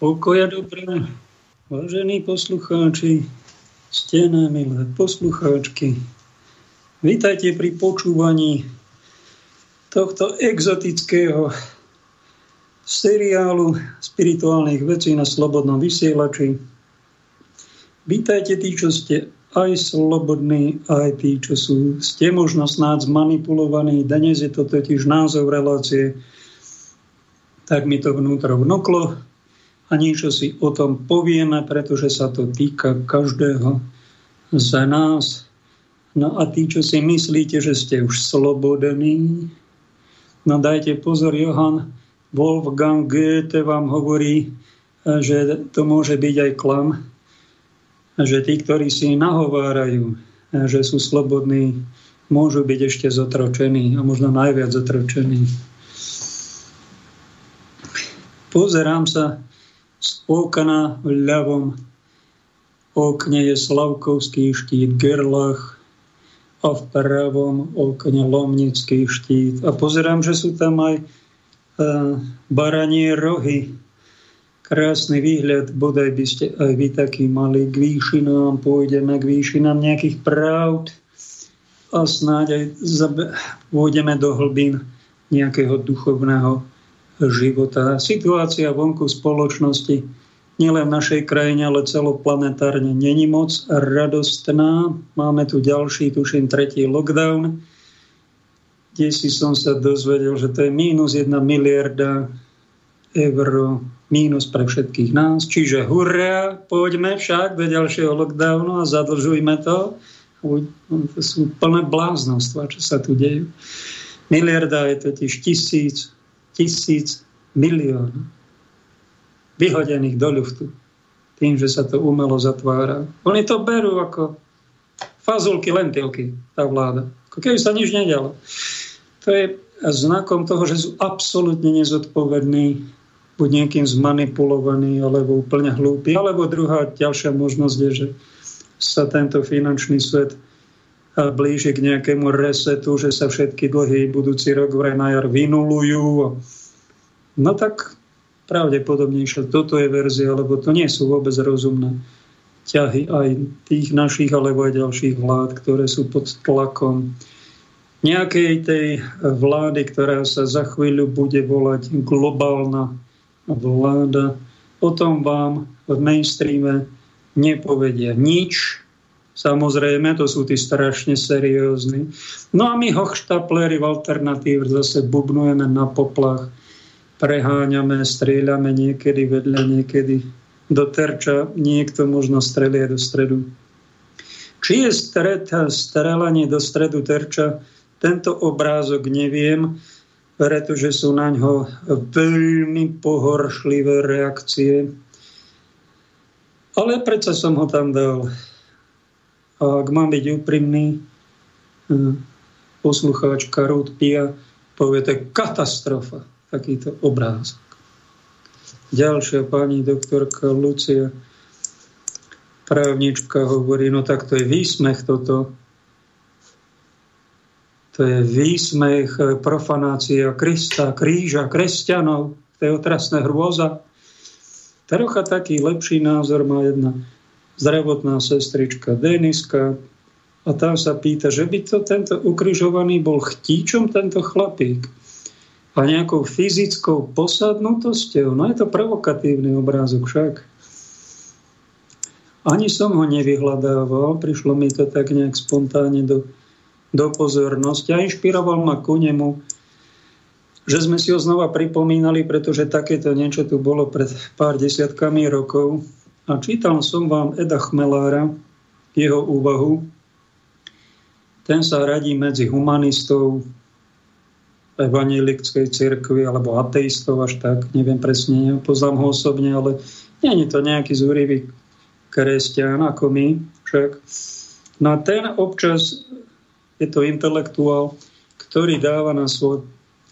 Pokoja dobré, vážení poslucháči, stené milé poslucháčky. Vítajte pri počúvaní tohto exotického seriálu spirituálnych vecí na Slobodnom vysielači. Vítajte tí, čo ste aj slobodní, aj tí, čo sú, ste možno snáď zmanipulovaní. Dnes je to totiž názov relácie, tak mi to vnútro vnúklo a niečo si o tom povieme, pretože sa to týka každého z nás. No a tí, čo si myslíte, že ste už slobodní, no dajte pozor, Johann Wolfgang Goethe vám hovorí, že to môže byť aj klam, že tí, ktorí si nahovárajú, že sú slobodní, môžu byť ešte zotročení a možno najviac zotročení. Pozerám sa z okna v ľavom okne je Slavkovský štít Gerlach a v pravom okne Lomnický štít. A pozerám, že sú tam aj e, baranie rohy. Krásny výhľad, bodaj by ste aj vy taký mali k výšinám, pôjdeme k výšinám nejakých pravd a snáď aj pôjdeme do hlbín nejakého duchovného života. Situácia vonku spoločnosti nielen v našej krajine, ale celoplanetárne není moc radostná. Máme tu ďalší, tuším, tretí lockdown, kde si som sa dozvedel, že to je mínus jedna miliarda eur mínus pre všetkých nás. Čiže hurra, poďme však do ďalšieho lockdownu a zadlžujme to. To sú plné bláznostva, čo sa tu dejú. Miliarda je totiž tisíc tisíc milión vyhodených do ľuftu tým, že sa to umelo zatvára. Oni to berú ako fazulky, lentilky, tá vláda. Ako keby sa nič nedialo. To je znakom toho, že sú absolútne nezodpovední, buď niekým zmanipulovaní, alebo úplne hlúpi. Alebo druhá ďalšia možnosť je, že sa tento finančný svet blíži k nejakému resetu, že sa všetky dlhy budúci rok vraj na jar vynulujú. No tak pravdepodobnejšie toto je verzia, lebo to nie sú vôbec rozumné ťahy aj tých našich alebo aj ďalších vlád, ktoré sú pod tlakom nejakej tej vlády, ktorá sa za chvíľu bude volať globálna vláda. O tom vám v mainstreame nepovedia nič, Samozrejme, to sú tí strašne seriózni. No a my hochštaplery v alternatív zase bubnujeme na poplach, preháňame, strieľame niekedy vedľa, niekedy do terča, niekto možno strelie do stredu. Či je stred, strelanie do stredu terča, tento obrázok neviem, pretože sú na ňo veľmi pohoršlivé reakcie. Ale predsa som ho tam dal. Ak mám byť úprimný, hm, poslucháč Karut Pia povie, to je katastrofa, takýto obrázok. Ďalšia pani doktorka Lucia právnička hovorí, no tak to je výsmech toto. To je výsmech, eh, profanácia Krista, kríža, kresťanov. To je otrasné hrôza. Trocha taký lepší názor má jedna zdravotná sestrička Deniska a tam sa pýta, že by to tento ukrižovaný bol chtíčom tento chlapík a nejakou fyzickou posadnutosťou. No je to provokatívny obrázok však. Ani som ho nevyhľadával, prišlo mi to tak nejak spontánne do, do pozornosti a inšpiroval ma ku nemu, že sme si ho znova pripomínali, pretože takéto niečo tu bolo pred pár desiatkami rokov a čítal som vám Eda Chmelára, jeho úvahu. Ten sa radí medzi humanistov evanelickej cirkvi alebo ateistov až tak, neviem presne, poznám ho osobne, ale nie je to nejaký zúrivý kresťan ako my však. No a ten občas je to intelektuál, ktorý dáva na svoj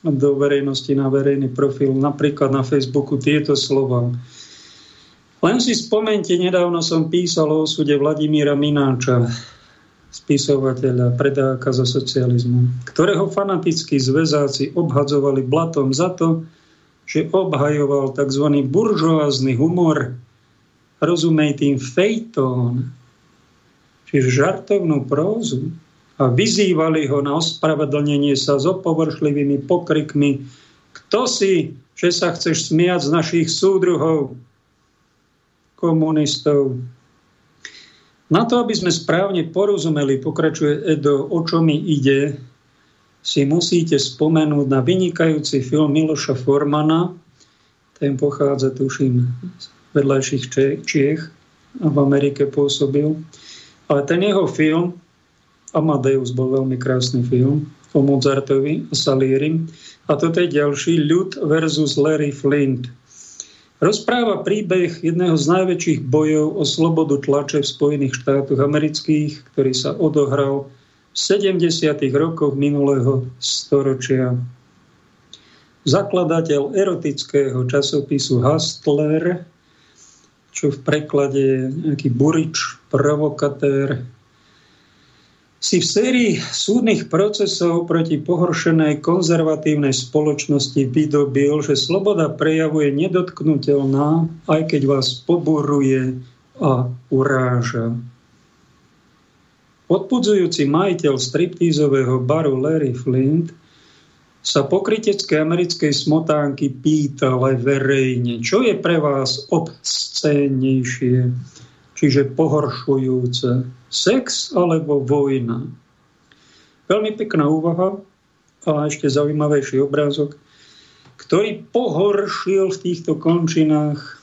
do verejnosti, na verejný profil, napríklad na Facebooku tieto slova. Len si spomente, nedávno som písal o osude Vladimíra Mináča, spisovateľa, predáka za socializmu, ktorého fanatickí zväzáci obhadzovali blatom za to, že obhajoval tzv. buržoázny humor, rozumej tým fejtón, čiže žartovnú prózu, a vyzývali ho na ospravedlnenie sa s opovršlivými pokrikmi. Kto si, že sa chceš smiať z našich súdruhov, komunistov? Na to, aby sme správne porozumeli, pokračuje Edo, o čo mi ide, si musíte spomenúť na vynikajúci film Miloša Formana, ten pochádza, tuším, z vedľajších Čiech v Amerike pôsobil. Ale ten jeho film, Amadeus bol veľmi krásny film o Mozartovi a Salieri. A toto je ďalší, Ľud versus Larry Flint. Rozpráva príbeh jedného z najväčších bojov o slobodu tlače v Spojených štátoch amerických, ktorý sa odohral v 70. rokoch minulého storočia. Zakladateľ erotického časopisu Hustler čo v preklade je nejaký burič, provokatér, si v sérii súdnych procesov proti pohoršenej konzervatívnej spoločnosti vydobil, že sloboda prejavu je nedotknutelná, aj keď vás poburuje a uráža. Odpudzujúci majiteľ striptízového baru Larry Flint sa pokrytecké americkej smotánky pýtal aj verejne, čo je pre vás obscénejšie, čiže pohoršujúce, sex alebo vojna. Veľmi pekná úvaha a ešte zaujímavejší obrázok, ktorý pohoršil v týchto končinách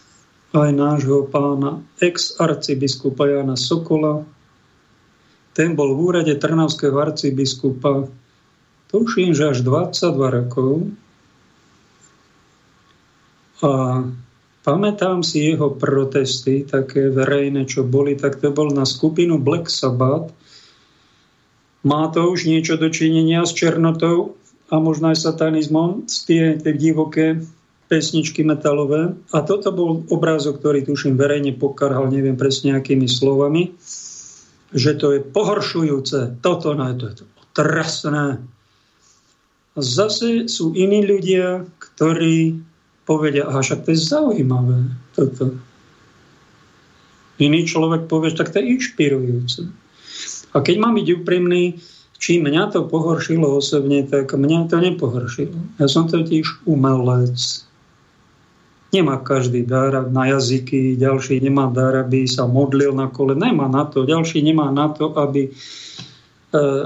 aj nášho pána ex-arcibiskupa Jana Sokola. Ten bol v úrade Trnavského arcibiskupa tuším, že až 22 rokov. A pamätám si jeho protesty, také verejné, čo boli, tak to bol na skupinu Black Sabbath. Má to už niečo dočinenia s černotou a možno aj satanizmom, z tie, tie divoké pesničky metalové. A toto bol obrázok, ktorý tuším verejne pokarhal, neviem presne akými slovami, že to je pohoršujúce, toto, no, to je to trasné, zase sú iní ľudia, ktorí povedia, aha, však to je zaujímavé toto. Iný človek povie, tak to je inšpirujúce. A keď mám byť úprimný, či mňa to pohoršilo osobne, tak mňa to nepohoršilo. Ja som totiž umelec. Nemá každý dar na jazyky, ďalší nemá dar, aby sa modlil na kole. Nemá na to. Ďalší nemá na to, aby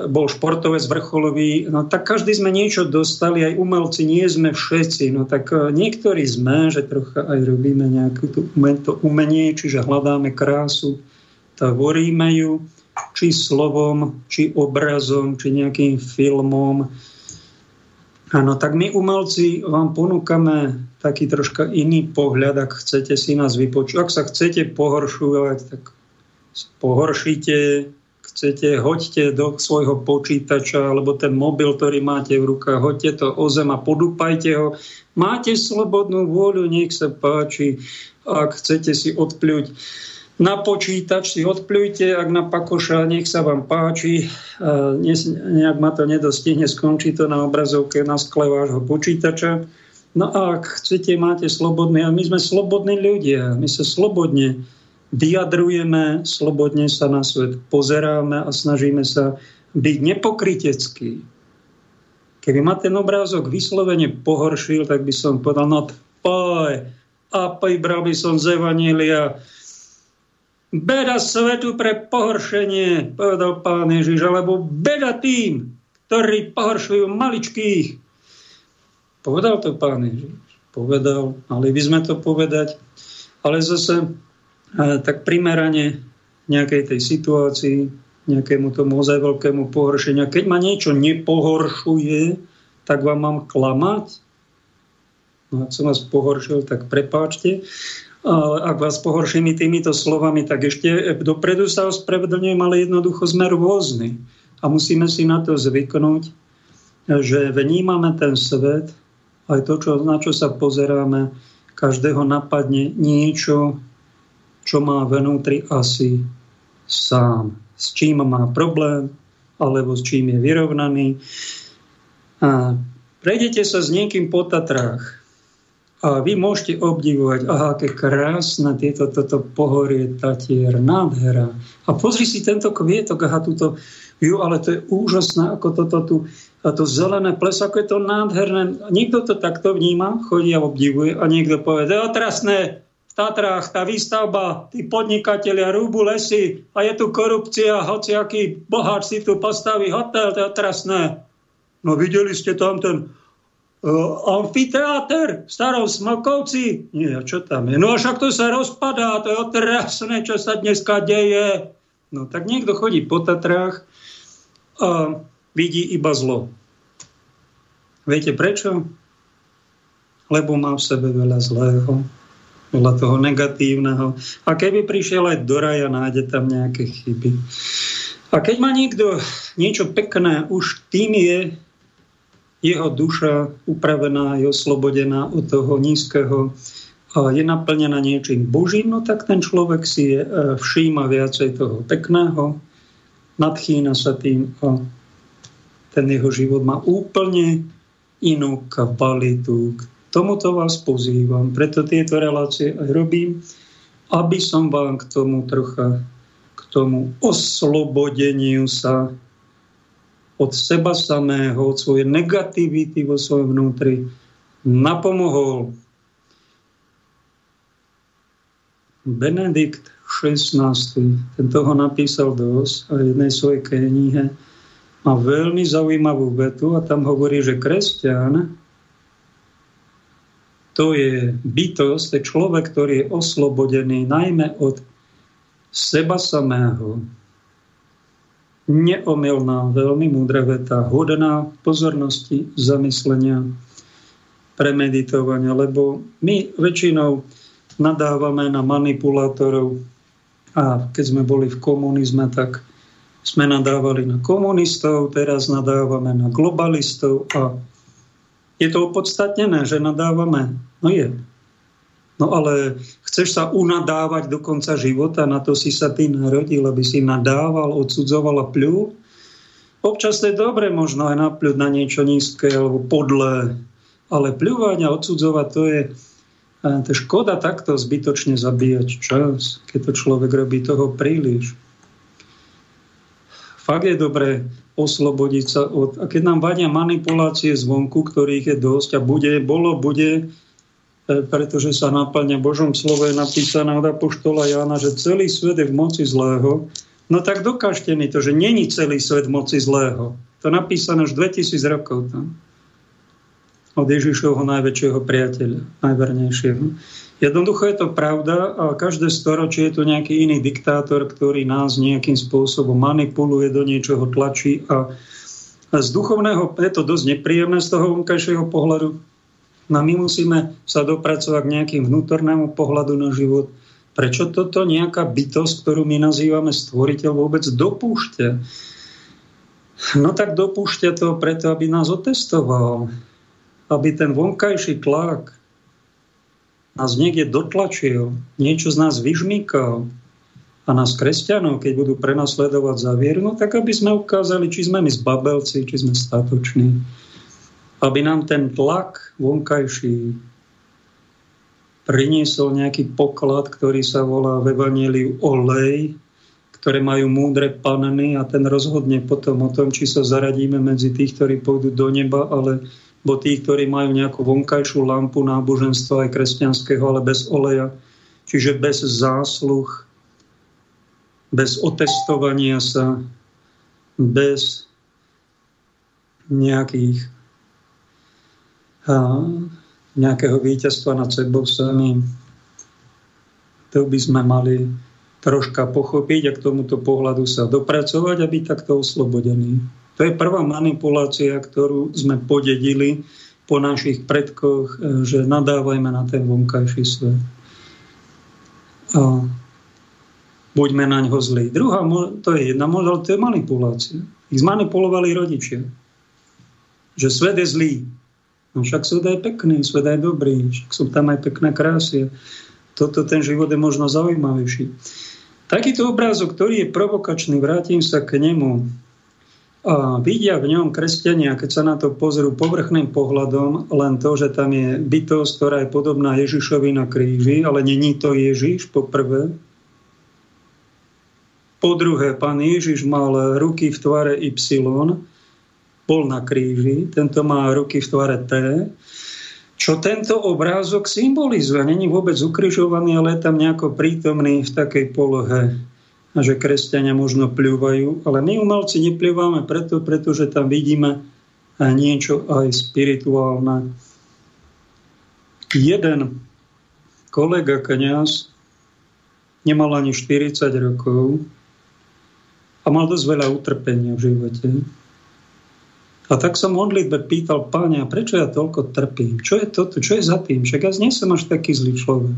bol športovec vrcholový, no tak každý sme niečo dostali, aj umelci nie sme všetci, no tak e, niektorí sme, že trocha aj robíme nejaké to umenie, čiže hľadáme krásu, tvoríme ju, či slovom, či obrazom, či nejakým filmom. Áno, tak my umelci vám ponúkame taký troška iný pohľad, ak chcete si nás vypočuť. Ak sa chcete pohoršovať, tak pohoršite, chcete, hoďte do svojho počítača alebo ten mobil, ktorý máte v rukách, hoďte to o zem a podúpajte ho. Máte slobodnú vôľu, nech sa páči. Ak chcete si odpľuť na počítač, si odpľujte, ak na pakoša, nech sa vám páči. Nejak ma to nedostihne, skončí to na obrazovke na skle vášho počítača. No a ak chcete, máte slobodný, a my sme slobodní ľudia, my sa slobodne vyjadrujeme, slobodne sa na svet pozeráme a snažíme sa byť nepokrytecký. Keby ma ten obrázok vyslovene pohoršil, tak by som povedal, no poj, a bral by som z Evanília. Beda svetu pre pohoršenie, povedal pán Ježiš, alebo beda tým, ktorí pohoršujú maličkých. Povedal to pán Ježiš. Povedal, mali by sme to povedať. Ale zase tak primerane nejakej tej situácii, nejakému tomu ozaj veľkému pohoršeniu. Keď ma niečo nepohoršuje, tak vám mám klamať. No, ak som vás pohoršil, tak prepáčte. Ale ak vás pohorším týmito slovami, tak ešte dopredu sa ospravedlňujem, ale jednoducho sme rôzni. A musíme si na to zvyknúť, že vnímame ten svet, aj to, čo, na čo sa pozeráme, každého napadne niečo, čo má vnútri asi sám. S čím má problém, alebo s čím je vyrovnaný. A prejdete sa s niekým po Tatrách A vy môžete obdivovať, aha, aké krásne tieto, toto pohorie Tatier, nádhera. A pozri si tento kvietok, aha, túto, ju, ale to je úžasné, ako toto tu, a to zelené ples, ako je to nádherné. Niekto to takto vníma, chodí a obdivuje a niekto povie, to je otrasné, Tatrách tá výstavba, tí podnikatelia rúbu lesy a je tu korupcia, hociaký boháč si tu postaví hotel, to je otrasné. No videli ste tam ten Uh, amfiteáter v starom Smokovci. Nie, čo tam je? No však to sa rozpadá, to je otrasné, čo sa dneska deje. No tak niekto chodí po Tatrách a vidí iba zlo. Viete prečo? Lebo má v sebe veľa zlého, veľa toho negatívneho. A keby prišiel aj do raja, nájde tam nejaké chyby. A keď má niekto niečo pekné, už tým je jeho duša upravená, je oslobodená od toho nízkeho a je naplnená niečím božím, no tak ten človek si je, e, všíma viacej toho pekného, nadchýna sa tým a ten jeho život má úplne inú kvalitu. Tomuto vás pozývam, preto tieto relácie aj robím, aby som vám k tomu trocha, k tomu oslobodeniu sa od seba samého, od svojej negativity vo svojom vnútri napomohol. Benedikt XVI, ten toho napísal dosť a jednej svojej knihe, má veľmi zaujímavú vetu a tam hovorí, že kresťan to je bytosť, to je človek, ktorý je oslobodený najmä od seba samého, neomilná, veľmi múdra veta, hodná pozornosti, zamyslenia, premeditovania, lebo my väčšinou nadávame na manipulátorov a keď sme boli v komunizme, tak sme nadávali na komunistov, teraz nadávame na globalistov a je to opodstatnené, že nadávame. No je. No ale chceš sa unadávať do konca života, na to si sa ty narodil, aby si nadával, odsudzoval a pľul. Občas to je dobre možno aj napľuť na niečo nízke alebo podlé, ale pľúvať a odsudzovať to je, to je škoda takto zbytočne zabíjať čas, keď to človek robí toho príliš. Fakt je dobré oslobodiť sa od... A keď nám vadia manipulácie zvonku, ktorých je dosť a bude, bolo, bude, E, pretože sa naplňa Božom slovo je napísané od Apoštola Jána, že celý svet je v moci zlého. No tak dokážte mi to, že není celý svet v moci zlého. To napísané už 2000 rokov tam. Od Ježišovho najväčšieho priateľa, najvernejšieho. Jednoducho je to pravda a každé storočie je tu nejaký iný diktátor, ktorý nás nejakým spôsobom manipuluje, do niečoho tlačí a z duchovného je to dosť nepríjemné z toho vonkajšieho pohľadu, No my musíme sa dopracovať k nejakým vnútornému pohľadu na život. Prečo toto nejaká bytosť, ktorú my nazývame stvoriteľ, vôbec dopúšťa? No tak dopúšťa to preto, aby nás otestoval. Aby ten vonkajší tlak nás niekde dotlačil, niečo z nás vyžmýkal a nás kresťanov, keď budú prenasledovať za vieru, no tak aby sme ukázali, či sme my zbabelci, či sme statoční aby nám ten tlak vonkajší priniesol nejaký poklad, ktorý sa volá v Evangeliu olej, ktoré majú múdre panny a ten rozhodne potom o tom, či sa zaradíme medzi tých, ktorí pôjdu do neba, ale bo tých, ktorí majú nejakú vonkajšiu lampu náboženstva aj kresťanského, ale bez oleja, čiže bez zásluh, bez otestovania sa, bez nejakých nejakého víťazstva nad sebou samým. To by sme mali troška pochopiť a k tomuto pohľadu sa dopracovať a byť takto oslobodený. To je prvá manipulácia, ktorú sme podedili po našich predkoch, e, že nadávajme na ten vonkajší svet. A buďme na ňo zlí. Druhá, to je jedna model, to je manipulácia. Ich zmanipulovali rodičia. Že svet je zlý. No však svet je pekný, svet je dobrý, však sú tam aj pekné krásy. Toto ten život je možno zaujímavejší. Takýto obrázok, ktorý je provokačný, vrátim sa k nemu. A vidia v ňom kresťania, keď sa na to pozrú povrchným pohľadom, len to, že tam je bytosť, ktorá je podobná Ježišovi na kríži, ale není to Ježiš, po prvé. Po druhé, pán Ježiš mal ruky v tvare Y, bol na kríži, tento má ruky v tvare T. Čo tento obrázok symbolizuje? Není vôbec ukrižovaný, ale je tam nejako prítomný v takej polohe a že kresťania možno pľúvajú, ale my umelci nepľúvame preto, pretože tam vidíme niečo aj spirituálne. Jeden kolega kniaz nemal ani 40 rokov a mal dosť veľa utrpenia v živote. A tak som modlitbe pýtal páňa, prečo ja toľko trpím? Čo je toto? Čo je za tým? Však ja nie som až taký zlý človek.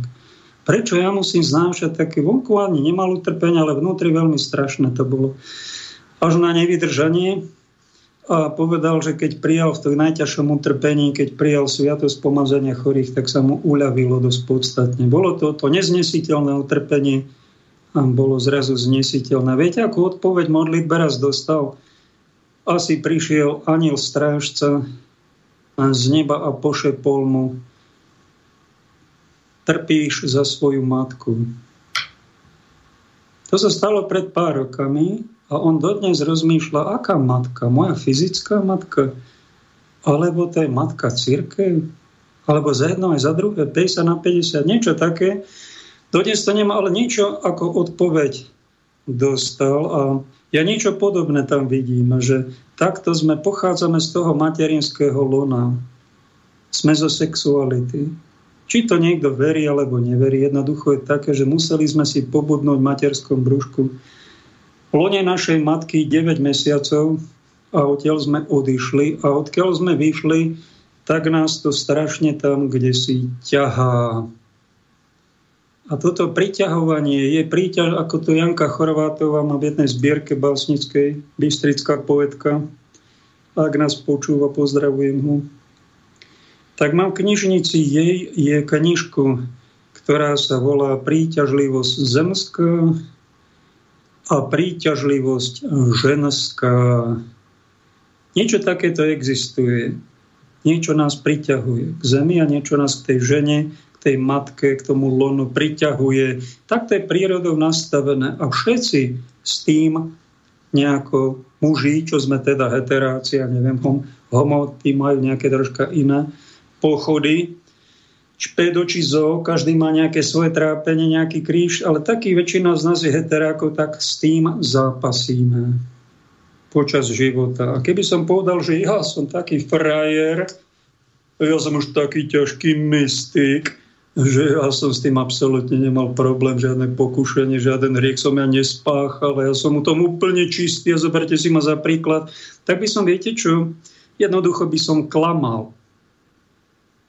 Prečo ja musím znášať také vonku ani nemal utrpenia, ale vnútri veľmi strašné to bolo. Až na nevydržanie a povedal, že keď prijal v tom najťažšom utrpení, keď prijal sviatosť pomazania chorých, tak sa mu uľavilo dosť podstatne. Bolo to to neznesiteľné utrpenie a bolo zrazu znesiteľné. Viete, ako odpoveď modlitbe raz dostal? Asi prišiel aniel strážca z neba a pošepol mu, trpíš za svoju matku. To sa stalo pred pár rokami a on dodnes rozmýšľa, aká matka? Moja fyzická matka? Alebo to je matka církev? Alebo za jedno aj za druhé, 50 na 50, niečo také. Dodnes to nemá, ale niečo ako odpoveď dostal a ja niečo podobné tam vidím, že takto sme, pochádzame z toho materinského lona. Sme zo sexuality. Či to niekto verí alebo neverí, jednoducho je také, že museli sme si pobudnúť v materskom brúšku. Lone našej matky 9 mesiacov a odtiaľ sme odišli a odkiaľ sme vyšli, tak nás to strašne tam, kde si ťahá. A toto priťahovanie je príťaž, ako to Janka Chorvátová má v jednej zbierke básnickej, Bystrická poetka. Ak nás počúva, pozdravujem ho tak mám v knižnici jej je knižku, ktorá sa volá Príťažlivosť zemská a príťažlivosť ženská. Niečo takéto existuje. Niečo nás priťahuje k zemi a niečo nás k tej žene, k tej matke, k tomu lonu priťahuje. Takto je prírodou nastavené a všetci s tým nejako muži, čo sme teda heterácia, neviem, homo, tí majú nejaké troška iné, pochody, špedo či zo, každý má nejaké svoje trápenie, nejaký kríž, ale taký väčšina z nás je heterákov, tak s tým zápasíme počas života. A keby som povedal, že ja som taký frajer, ja som už taký ťažký mystik, že ja som s tým absolútne nemal problém, žiadne pokušenie, žiaden riek som ja nespáchal, ja som mu tom úplne čistý a zoberte si ma za príklad, tak by som, viete čo, jednoducho by som klamal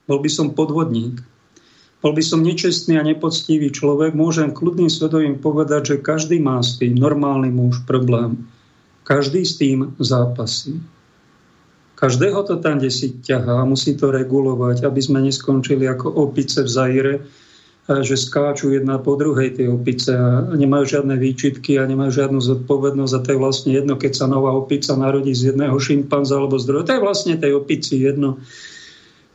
bol by som podvodník. Bol by som nečestný a nepoctivý človek. Môžem kľudným svedomím povedať, že každý má s tým normálny muž problém. Každý s tým zápasí. Každého to tam, kde si ťahá, musí to regulovať, aby sme neskončili ako opice v Zaire, že skáču jedna po druhej tie opice a nemajú žiadne výčitky a nemajú žiadnu zodpovednosť a to je vlastne jedno, keď sa nová opica narodí z jedného šimpanza alebo z druhého. To je vlastne tej opici jedno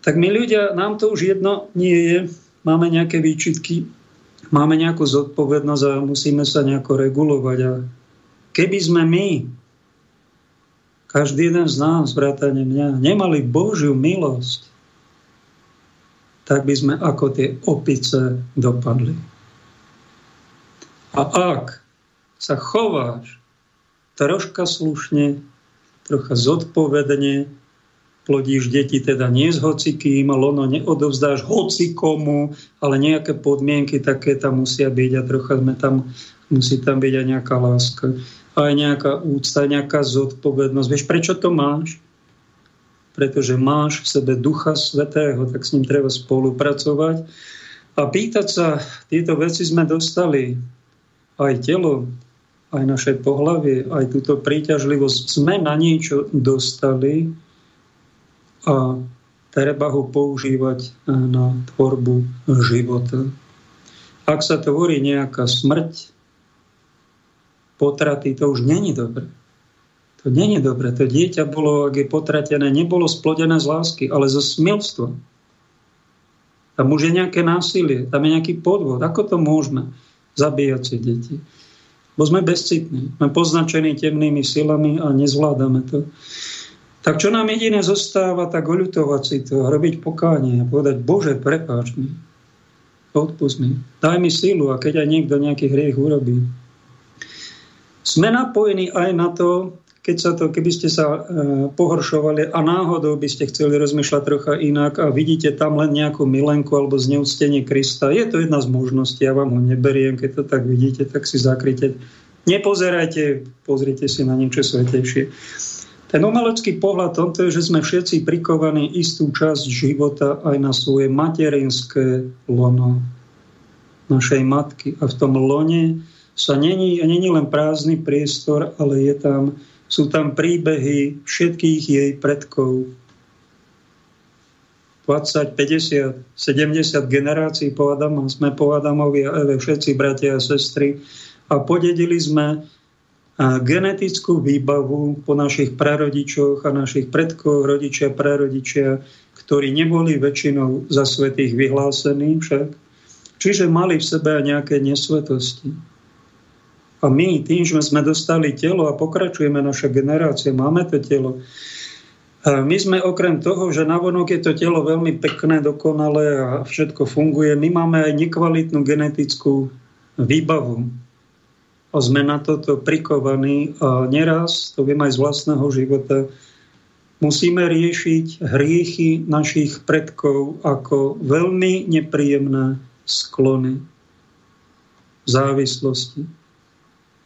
tak my ľudia, nám to už jedno nie je, máme nejaké výčitky, máme nejakú zodpovednosť a musíme sa nejako regulovať. A keby sme my, každý jeden z nás, vrátane mňa, nemali Božiu milosť, tak by sme ako tie opice dopadli. A ak sa chováš troška slušne, trocha zodpovedne, plodíš deti teda nie s hocikým, lono neodovzdáš hocikomu, ale nejaké podmienky také tam musia byť a trocha sme tam, musí tam byť aj nejaká láska, aj nejaká úcta, nejaká zodpovednosť. Vieš, prečo to máš? Pretože máš v sebe Ducha Svetého, tak s ním treba spolupracovať. A pýtať sa, tieto veci sme dostali, aj telo, aj naše pohlavie, aj túto príťažlivosť sme na niečo dostali, a treba ho používať eh, na tvorbu života. Ak sa tvorí nejaká smrť, potraty, to už není dobre. To nie je dobré. To dieťa bolo, ak je potratené, nebolo splodené z lásky, ale zo smilstva. Tam už je nejaké násilie, tam je nejaký podvod. Ako to môžeme zabíjať si deti? Bo sme bezcitní, sme poznačení temnými silami a nezvládame to. Tak čo nám jediné zostáva, tak oľutovať si to, robiť pokánie a povedať, Bože, prepáč mi, odpust mi, daj mi silu a keď aj niekto nejaký hriech urobí. Sme napojení aj na to, keď sa to, keby ste sa e, pohoršovali a náhodou by ste chceli rozmýšľať trocha inak a vidíte tam len nejakú milenku alebo zneúctenie Krista, je to jedna z možností, ja vám ho neberiem, keď to tak vidíte, tak si zakryte. Nepozerajte, pozrite si na niečo svetejšie. Ten umelecký pohľad tomto je, že sme všetci prikovaní istú časť života aj na svoje materinské lono našej matky. A v tom lone sa není, není len prázdny priestor, ale je tam, sú tam príbehy všetkých jej predkov. 20, 50, 70 generácií po Adama, sme po Adamovi a Eve, všetci bratia a sestry. A podedili sme genetickú výbavu po našich prarodičoch a našich predkoch, rodičia, prarodičia, ktorí neboli väčšinou za svetých vyhlásení však. Čiže mali v sebe nejaké nesvetosti. A my tým, že sme dostali telo a pokračujeme naša generácia, máme to telo, a my sme okrem toho, že navonok je to telo veľmi pekné, dokonalé a všetko funguje, my máme aj nekvalitnú genetickú výbavu a sme na toto prikovaní a neraz, to viem aj z vlastného života, musíme riešiť hriechy našich predkov ako veľmi nepríjemné sklony, závislosti,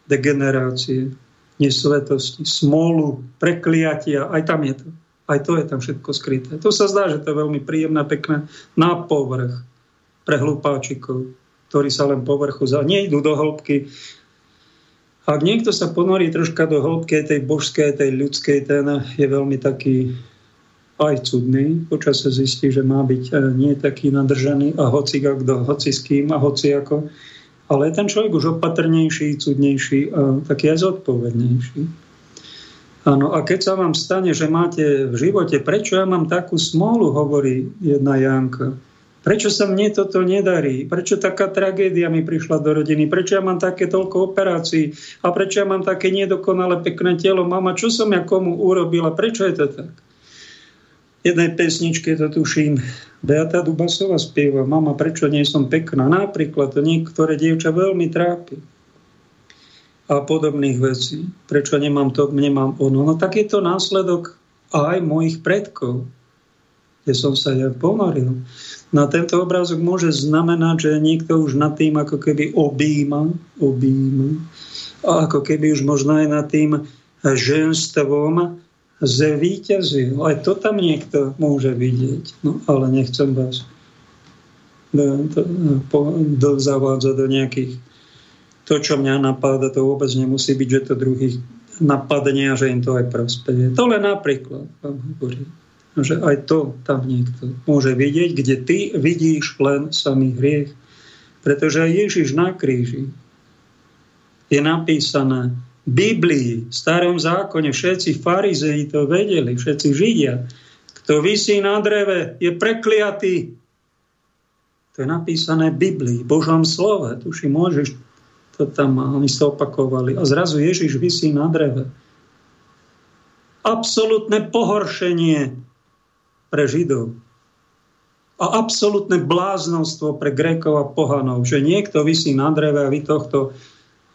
degenerácie, nesvetosti, smolu, prekliatia, aj tam je to. Aj to je tam všetko skryté. To sa zdá, že to je veľmi príjemné, pekné na povrch pre hlupáčikov, ktorí sa len povrchu za... idú do hĺbky, ak niekto sa ponorí troška do hĺbky tej božskej, tej ľudskej, ten je veľmi taký aj cudný. Počas sa zistí, že má byť e, nie taký nadržaný a hoci kto, hoci s kým a hoci ako. Ale je ten človek už opatrnejší, cudnejší a taký aj zodpovednejší. Áno, a keď sa vám stane, že máte v živote, prečo ja mám takú smolu, hovorí jedna Janka, Prečo sa mne toto nedarí? Prečo taká tragédia mi prišla do rodiny? Prečo ja mám také toľko operácií? A prečo ja mám také nedokonale pekné telo? Mama, čo som ja komu urobila? Prečo je to tak? jednej pesničke to tuším, Beata Dubasova spieva, mama, prečo nie som pekná? Napríklad to niektoré dievča veľmi trápi. A podobných vecí. Prečo nemám to, nemám ono? No tak je to následok aj mojich predkov, kde som sa ja pomaril. Na tento obrázok môže znamenať, že niekto už nad tým ako keby objíma, objíma a ako keby už možno aj nad tým ženstvom zvíťazil. Aj to tam niekto môže vidieť. No ale nechcem vás do, do, do, zavádzať do nejakých to, čo mňa napáda, to vôbec nemusí byť, že to druhých napadne a že im to aj prospeje. To len napríklad vám hovorím že aj to tam niekto môže vidieť, kde ty vidíš len samý hriech. Pretože aj Ježiš na kríži je napísané v Biblii, v starom zákone, všetci farizei to vedeli, všetci Židia. Kto vysí na dreve, je prekliatý. To je napísané v Biblii, v Božom slove. Tuši, môžeš, to tam oni sa opakovali. A zrazu Ježiš vysí na dreve. Absolutné pohoršenie pre Židov a absolútne bláznostvo pre Grékov a pohanov, že niekto vysí na dreve a vy tohto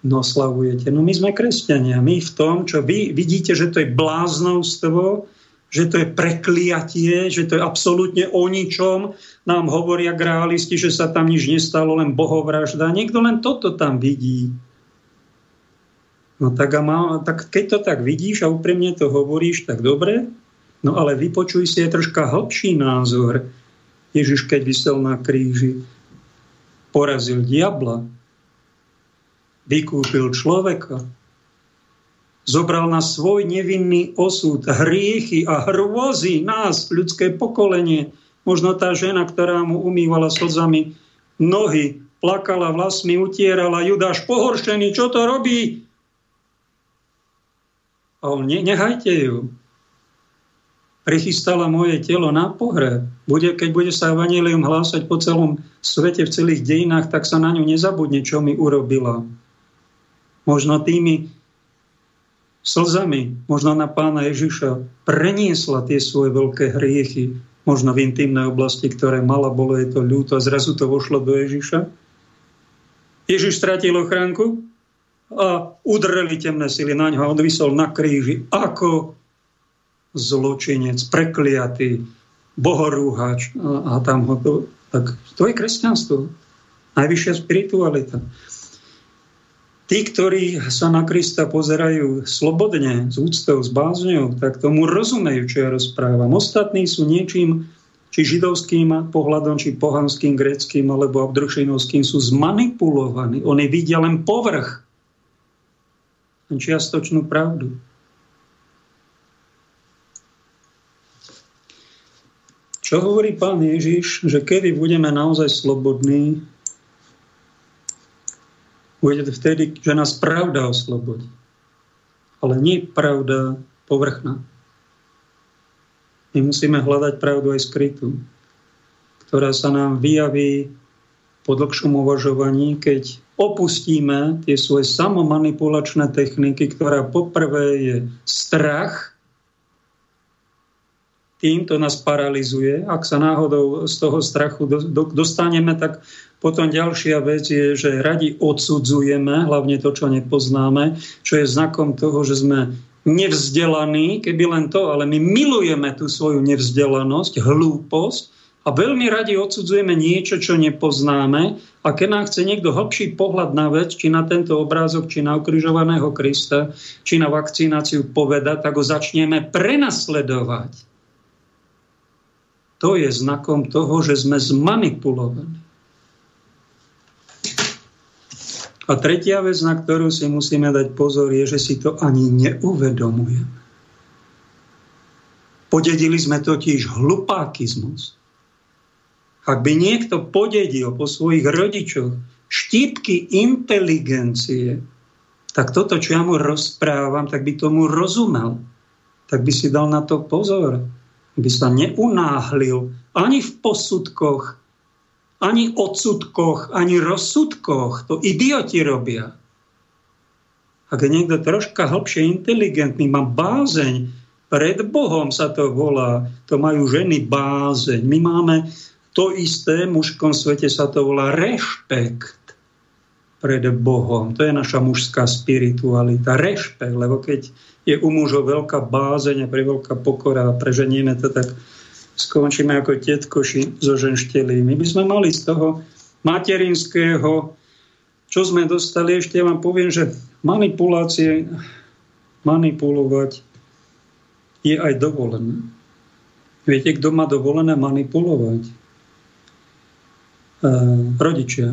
noslavujete. No my sme kresťania. My v tom, čo vy vidíte, že to je bláznostvo, že to je prekliatie, že to je absolútne o ničom, nám hovoria grálisti, že sa tam nič nestalo, len bohovražda. Niekto len toto tam vidí. No tak, a má, tak keď to tak vidíš a úprimne to hovoríš, tak dobre, No ale vypočuj si aj troška hlbší názor. Ježiš, keď vysel na kríži, porazil diabla, vykúpil človeka, zobral na svoj nevinný osud hriechy a hrôzy nás, ľudské pokolenie. Možno tá žena, ktorá mu umývala slzami nohy, plakala vlasmi, utierala. Judáš pohoršený, čo to robí? A on, ne, nehajte ju. Prichystala moje telo na pohreb. Bude, keď bude sa evanilium hlásať po celom svete, v celých dejinách, tak sa na ňu nezabudne, čo mi urobila. Možno tými slzami, možno na pána Ježiša preniesla tie svoje veľké hriechy, možno v intimnej oblasti, ktoré mala, bolo je to ľúto a zrazu to vošlo do Ježiša. Ježiš stratil ochránku a udreli temné sily na ňo a odvisol na kríži ako zločinec, prekliatý, bohorúhač a, tam ho to... Tak to je kresťanstvo. Najvyššia spiritualita. Tí, ktorí sa na Krista pozerajú slobodne, s úctou, s bázňou, tak tomu rozumejú, čo ja rozprávam. Ostatní sú niečím, či židovským pohľadom, či pohanským, greckým alebo abdrušinovským, sú zmanipulovaní. Oni vidia len povrch, čiastočnú pravdu. Čo hovorí pán Ježiš, že kedy budeme naozaj slobodní, bude vtedy, že nás pravda oslobodí. Ale nie pravda povrchná. My musíme hľadať pravdu aj skrytú, ktorá sa nám vyjaví po dlhšom uvažovaní, keď opustíme tie svoje samomanipulačné techniky, ktorá poprvé je strach, týmto nás paralizuje. Ak sa náhodou z toho strachu dostaneme, tak potom ďalšia vec je, že radi odsudzujeme, hlavne to, čo nepoznáme, čo je znakom toho, že sme nevzdelaní, keby len to, ale my milujeme tú svoju nevzdelanosť, hlúposť a veľmi radi odsudzujeme niečo, čo nepoznáme a keď nám chce niekto hlbší pohľad na vec, či na tento obrázok, či na ukrižovaného Krista, či na vakcináciu povedať, tak ho začneme prenasledovať. To je znakom toho, že sme zmanipulovaní. A tretia vec, na ktorú si musíme dať pozor, je, že si to ani neuvedomujeme. Podedili sme totiž hlupákizmus. Ak by niekto podedil po svojich rodičoch štípky inteligencie, tak toto, čo ja mu rozprávam, tak by tomu rozumel. Tak by si dal na to pozor. By sa neunáhlil ani v posudkoch, ani odsudkoch, ani rozsudkoch. To idioti robia. Ak je niekto troška hlbšie inteligentný, má bázeň, pred Bohom sa to volá, to majú ženy bázeň. My máme to isté, v mužskom svete sa to volá rešpekt pred Bohom. To je naša mužská spiritualita. Rešpekt, lebo keď je u mužov veľká bázeň a pre veľká pokora a preženieme to, tak skončíme ako tetkoši zo ženštelí. My by sme mali z toho materinského, čo sme dostali, ešte ja vám poviem, že manipulácie, manipulovať je aj dovolené. Viete, kto má dovolené manipulovať? E, rodičia.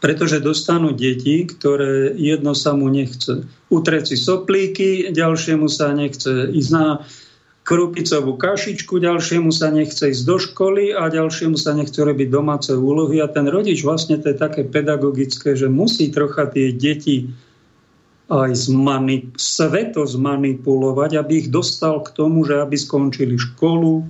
Pretože dostanú deti, ktoré jedno sa mu nechce. Utreť si soplíky, ďalšiemu sa nechce ísť na krupicovú kašičku, ďalšiemu sa nechce ísť do školy a ďalšiemu sa nechce robiť domáce úlohy. A ten rodič vlastne to je také pedagogické, že musí trocha tie deti aj zmani- sveto zmanipulovať, aby ich dostal k tomu, že aby skončili školu,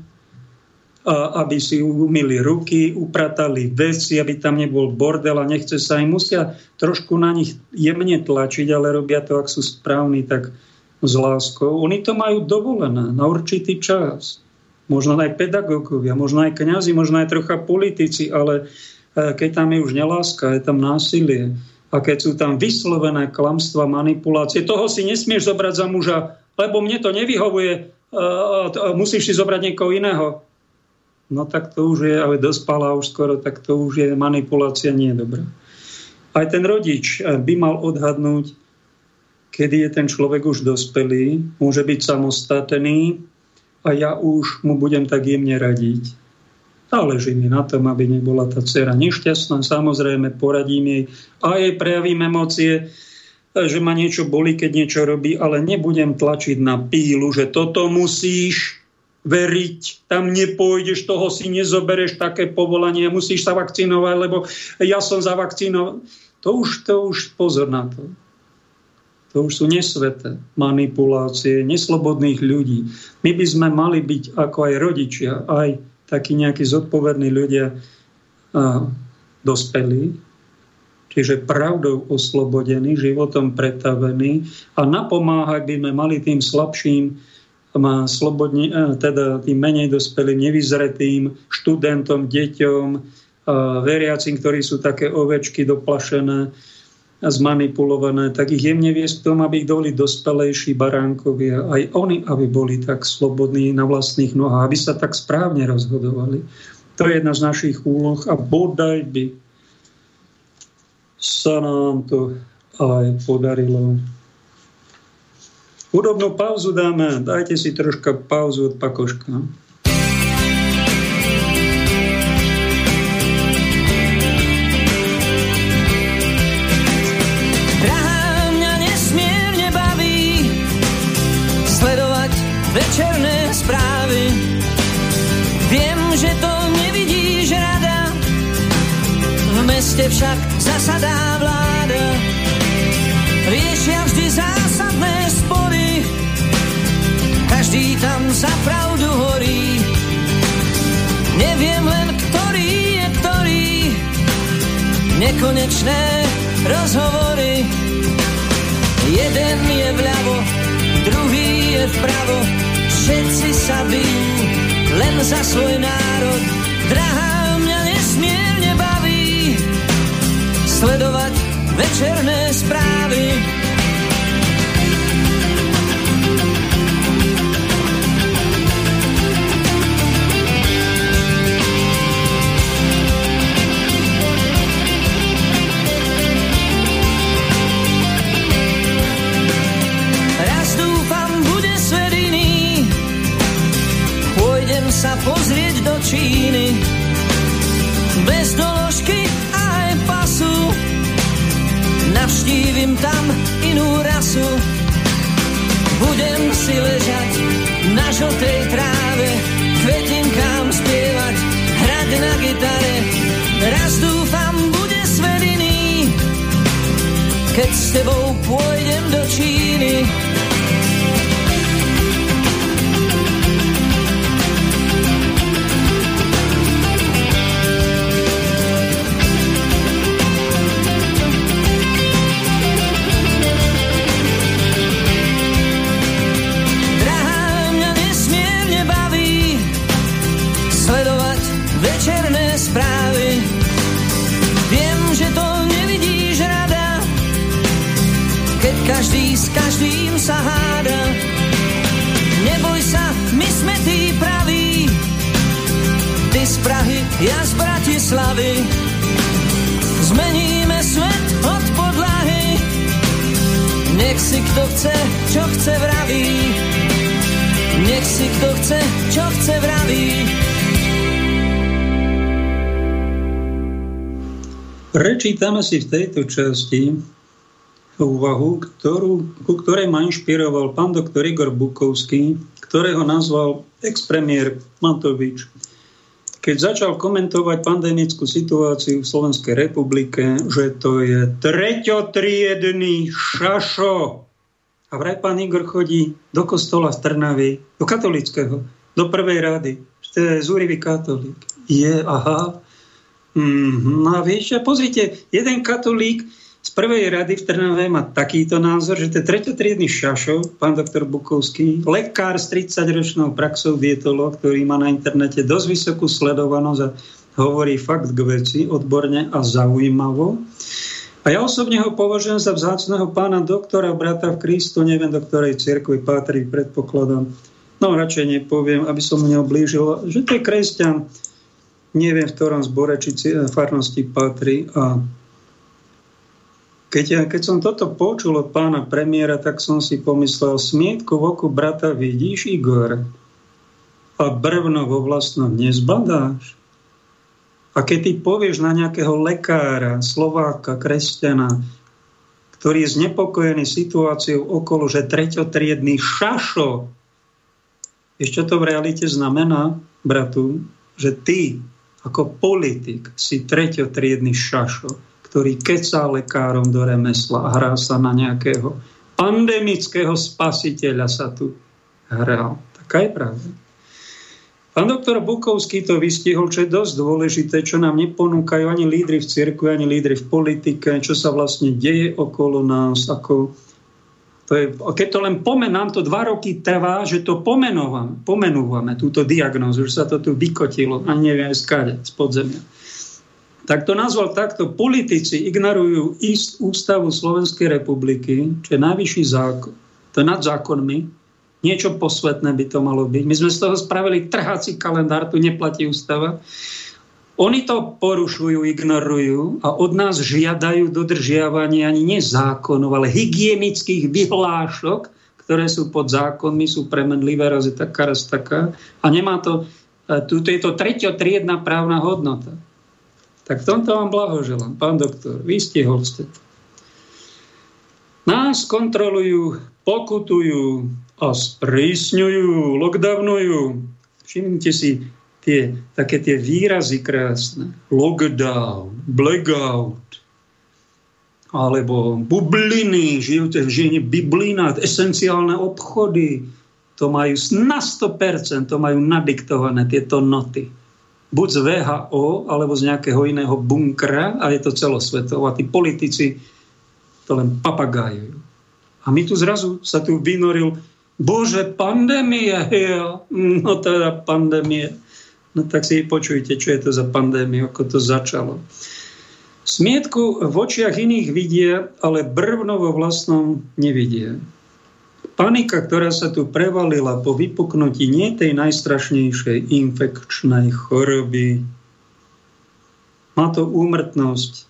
aby si umili ruky, upratali veci, aby tam nebol bordel a nechce sa im. Musia trošku na nich jemne tlačiť, ale robia to, ak sú správni, tak s láskou. Oni to majú dovolené na určitý čas. Možno aj pedagógovia, možno aj kňazi, možno aj trocha politici, ale e, keď tam je už neláska, je tam násilie a keď sú tam vyslovené klamstva, manipulácie, toho si nesmieš zobrať za muža, lebo mne to nevyhovuje, e, musíš si zobrať niekoho iného. No tak to už je, ale dospala už skoro, tak to už je manipulácia, nie je dobrá. Aj ten rodič e, by mal odhadnúť, kedy je ten človek už dospelý, môže byť samostatný a ja už mu budem tak jemne radiť. Záleží mi na tom, aby nebola tá dcera nešťastná. Samozrejme, poradím jej a jej prejavím emócie, že ma niečo boli, keď niečo robí, ale nebudem tlačiť na pílu, že toto musíš veriť, tam nepôjdeš, toho si nezobereš také povolanie, musíš sa vakcinovať, lebo ja som za vakcínou. To už, to už pozor na to. To už sú nesveté manipulácie, neslobodných ľudí. My by sme mali byť ako aj rodičia, aj takí nejakí zodpovední ľudia a, dospelí, čiže pravdou oslobodení, životom pretavení a napomáhať by sme mali tým slabším, má slobodne, teda tým menej dospelým, nevyzretým študentom, deťom, veriacim, ktorí sú také ovečky doplašené zmanipulované, tak ich jemne viesť k tomu, aby ich doli dospelejší baránkovia, aj oni, aby boli tak slobodní na vlastných nohách, aby sa tak správne rozhodovali. To je jedna z našich úloh a bodaj by sa nám to aj podarilo. Hudobnú pauzu dáme. Dajte si troška pauzu od Pakoška. večerné správy. Viem, že to nevidíš rada, v meste však zasadá vláda. Každý tam za pravdu horí. Neviem len, ktorý je ktorý, nekonečné rozhovory. Jeden je vľavo, druhý je vpravo, všetci sa bijú len za svoj národ. Drahá mňa nesmierne baví sledovať večerné správy. Sa pozrieť do Číny ja z Bratislavy. Zmeníme svet od podlahy, nech si kto chce, čo chce vraví. Nech si kto chce, čo chce vraví. Prečítame si v tejto časti úvahu, ktorú, ku ktorej ma inšpiroval pán doktor Igor Bukovský, ktorého nazval ex-premiér Matovič. Keď začal komentovať pandemickú situáciu v Slovenskej republike, že to je treťotriedný šašo. A vraj pán Igor chodí do kostola v Trnavi, do katolického, do prvej rady. To je zúrivý katolík. Je, aha. Mm, no a vieš, pozrite, jeden katolík z prvej rady v Trnave má takýto názor, že to je treťotriedný šašo, pán doktor Bukovský, lekár s 30-ročnou praxou dietolog, ktorý má na internete dosť vysokú sledovanosť a hovorí fakt k veci odborne a zaujímavo. A ja osobne ho považujem za vzácného pána doktora, brata v Kristu, neviem, do ktorej cirkvi patrí, predpokladám. No radšej nepoviem, aby som mu neoblížil, že to je kresťan, neviem v ktorom zbore či farnosti patrí a keď, keď som toto počul od pána premiéra, tak som si pomyslel, smietku v oku brata vidíš, Igor? A brvno vo vlastnom nezbadáš? A keď ty povieš na nejakého lekára, Slováka, kresťana, ktorý je znepokojený situáciou okolo, že treťotriedný šašo, ešte to v realite znamená, bratu, že ty ako politik si treťotriedný šašo ktorý kecá lekárom do remesla a hrá sa na nejakého pandemického spasiteľa sa tu hral. Taká je pravda. Pán doktor Bukovský to vystihol, čo je dosť dôležité, čo nám neponúkajú ani lídry v cirkvi, ani lídry v politike, čo sa vlastne deje okolo nás, ako to je, keď to len pomen, nám to dva roky trvá, že to pomenúvame, pomenúvame túto diagnózu, že sa to tu vykotilo, a neviem skáde, z podzemia. Tak to nazval takto, politici ignorujú ist ústavu Slovenskej republiky, čo je najvyšší zákon, to je nad zákonmi, niečo posvetné by to malo byť. My sme z toho spravili trhací kalendár, tu neplatí ústava. Oni to porušujú, ignorujú a od nás žiadajú dodržiavanie ani nie zákonov, ale hygienických vyhlášok, ktoré sú pod zákonmi, sú premenlivé, raz je taká, raz taká. A nemá to, e, tu je to tretiotriedná právna hodnota. Tak v tomto vám blahoželám, pán doktor, vystihol ste to. Nás kontrolujú, pokutujú a sprísňujú, lockdownujú. Všimnite si, tie, také tie výrazy krásne. Lockdown, blackout, alebo bubliny, žijúce v žene biblina, esenciálne obchody, to majú na 100%, to majú nadiktované tieto noty. Buď z VHO, alebo z nejakého iného bunkra, a je to celosvetovo. A tí politici to len papagájujú. A my tu zrazu sa tu vynoril, bože, pandémie, jo, no teda pandémie. No tak si počujte, čo je to za pandémia, ako to začalo. Smietku v očiach iných vidie, ale brvno vo vlastnom nevidie. Panika, ktorá sa tu prevalila po vypuknutí nie tej najstrašnejšej infekčnej choroby, má to úmrtnosť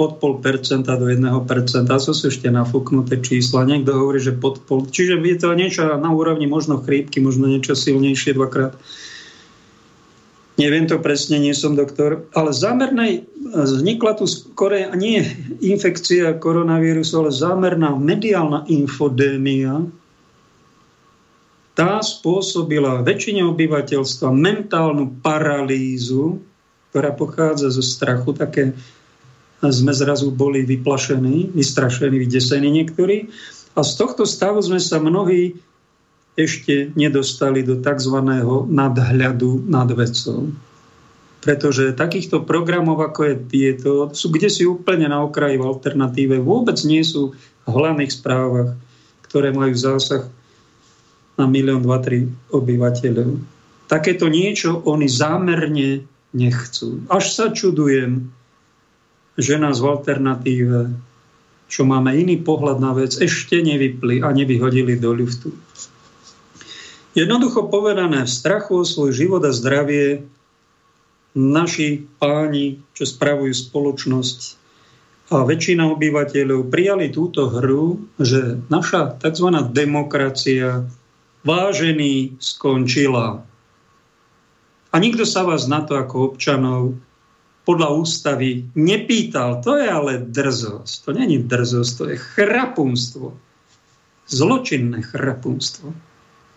od pol percenta do jedného percenta. To sú ešte nafúknuté čísla. Niekto hovorí, že pod pol. Čiže je to niečo na úrovni možno chrípky, možno niečo silnejšie dvakrát neviem to presne, nie som doktor, ale zámernej vznikla tu skore, nie infekcia koronavírusu, ale zámerná mediálna infodémia, tá spôsobila väčšine obyvateľstva mentálnu paralýzu, ktorá pochádza zo strachu, také sme zrazu boli vyplašení, vystrašení, vydesení niektorí. A z tohto stavu sme sa mnohí ešte nedostali do tzv. nadhľadu nad vecou. Pretože takýchto programov, ako je tieto, sú kde si úplne na okraji v alternatíve, vôbec nie sú v hlavných správach, ktoré majú zásah na milión, dva, tri obyvateľov. Takéto niečo oni zámerne nechcú. Až sa čudujem, že nás v alternatíve, čo máme iný pohľad na vec, ešte nevypli a nevyhodili do ľuftu. Jednoducho povedané, v strachu o svoj život a zdravie naši páni, čo spravujú spoločnosť a väčšina obyvateľov prijali túto hru, že naša tzv. demokracia vážený skončila. A nikto sa vás na to ako občanov podľa ústavy nepýtal. To je ale drzosť. To není drzosť, to je chrapunstvo. Zločinné chrapunstvo.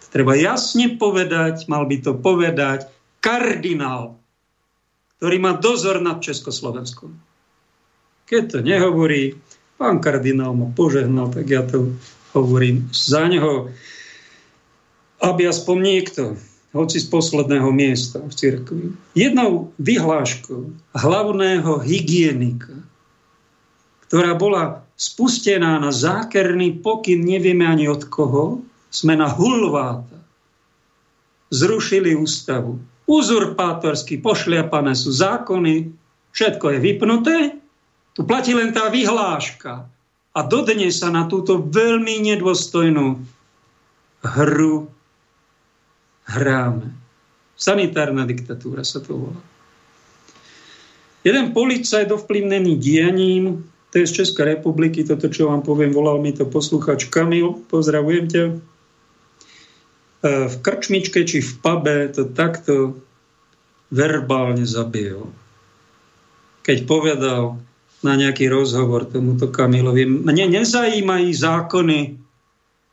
Treba jasne povedať, mal by to povedať kardinál, ktorý má dozor nad Československom. Keď to nehovorí, pán kardinál ma požehnal, tak ja to hovorím za neho, aby aspoň niekto, hoci z posledného miesta v cirkvi, jednou vyhláškou hlavného hygienika, ktorá bola spustená na zákerný pokyn, nevieme ani od koho, sme na hulváta. Zrušili ústavu. Uzurpátorsky pošliapané sú zákony, všetko je vypnuté, tu platí len tá vyhláška. A dodnes sa na túto veľmi nedôstojnú hru hráme. Sanitárna diktatúra sa to volá. Jeden policajt ovplyvnený dianím, to je z Českej republiky, toto, čo vám poviem, volal mi to posluchač Kamil, pozdravujem ťa, v krčmičke či v pube to takto verbálne zabil. Keď povedal na nejaký rozhovor tomuto Kamilovi, mne nezajímají zákony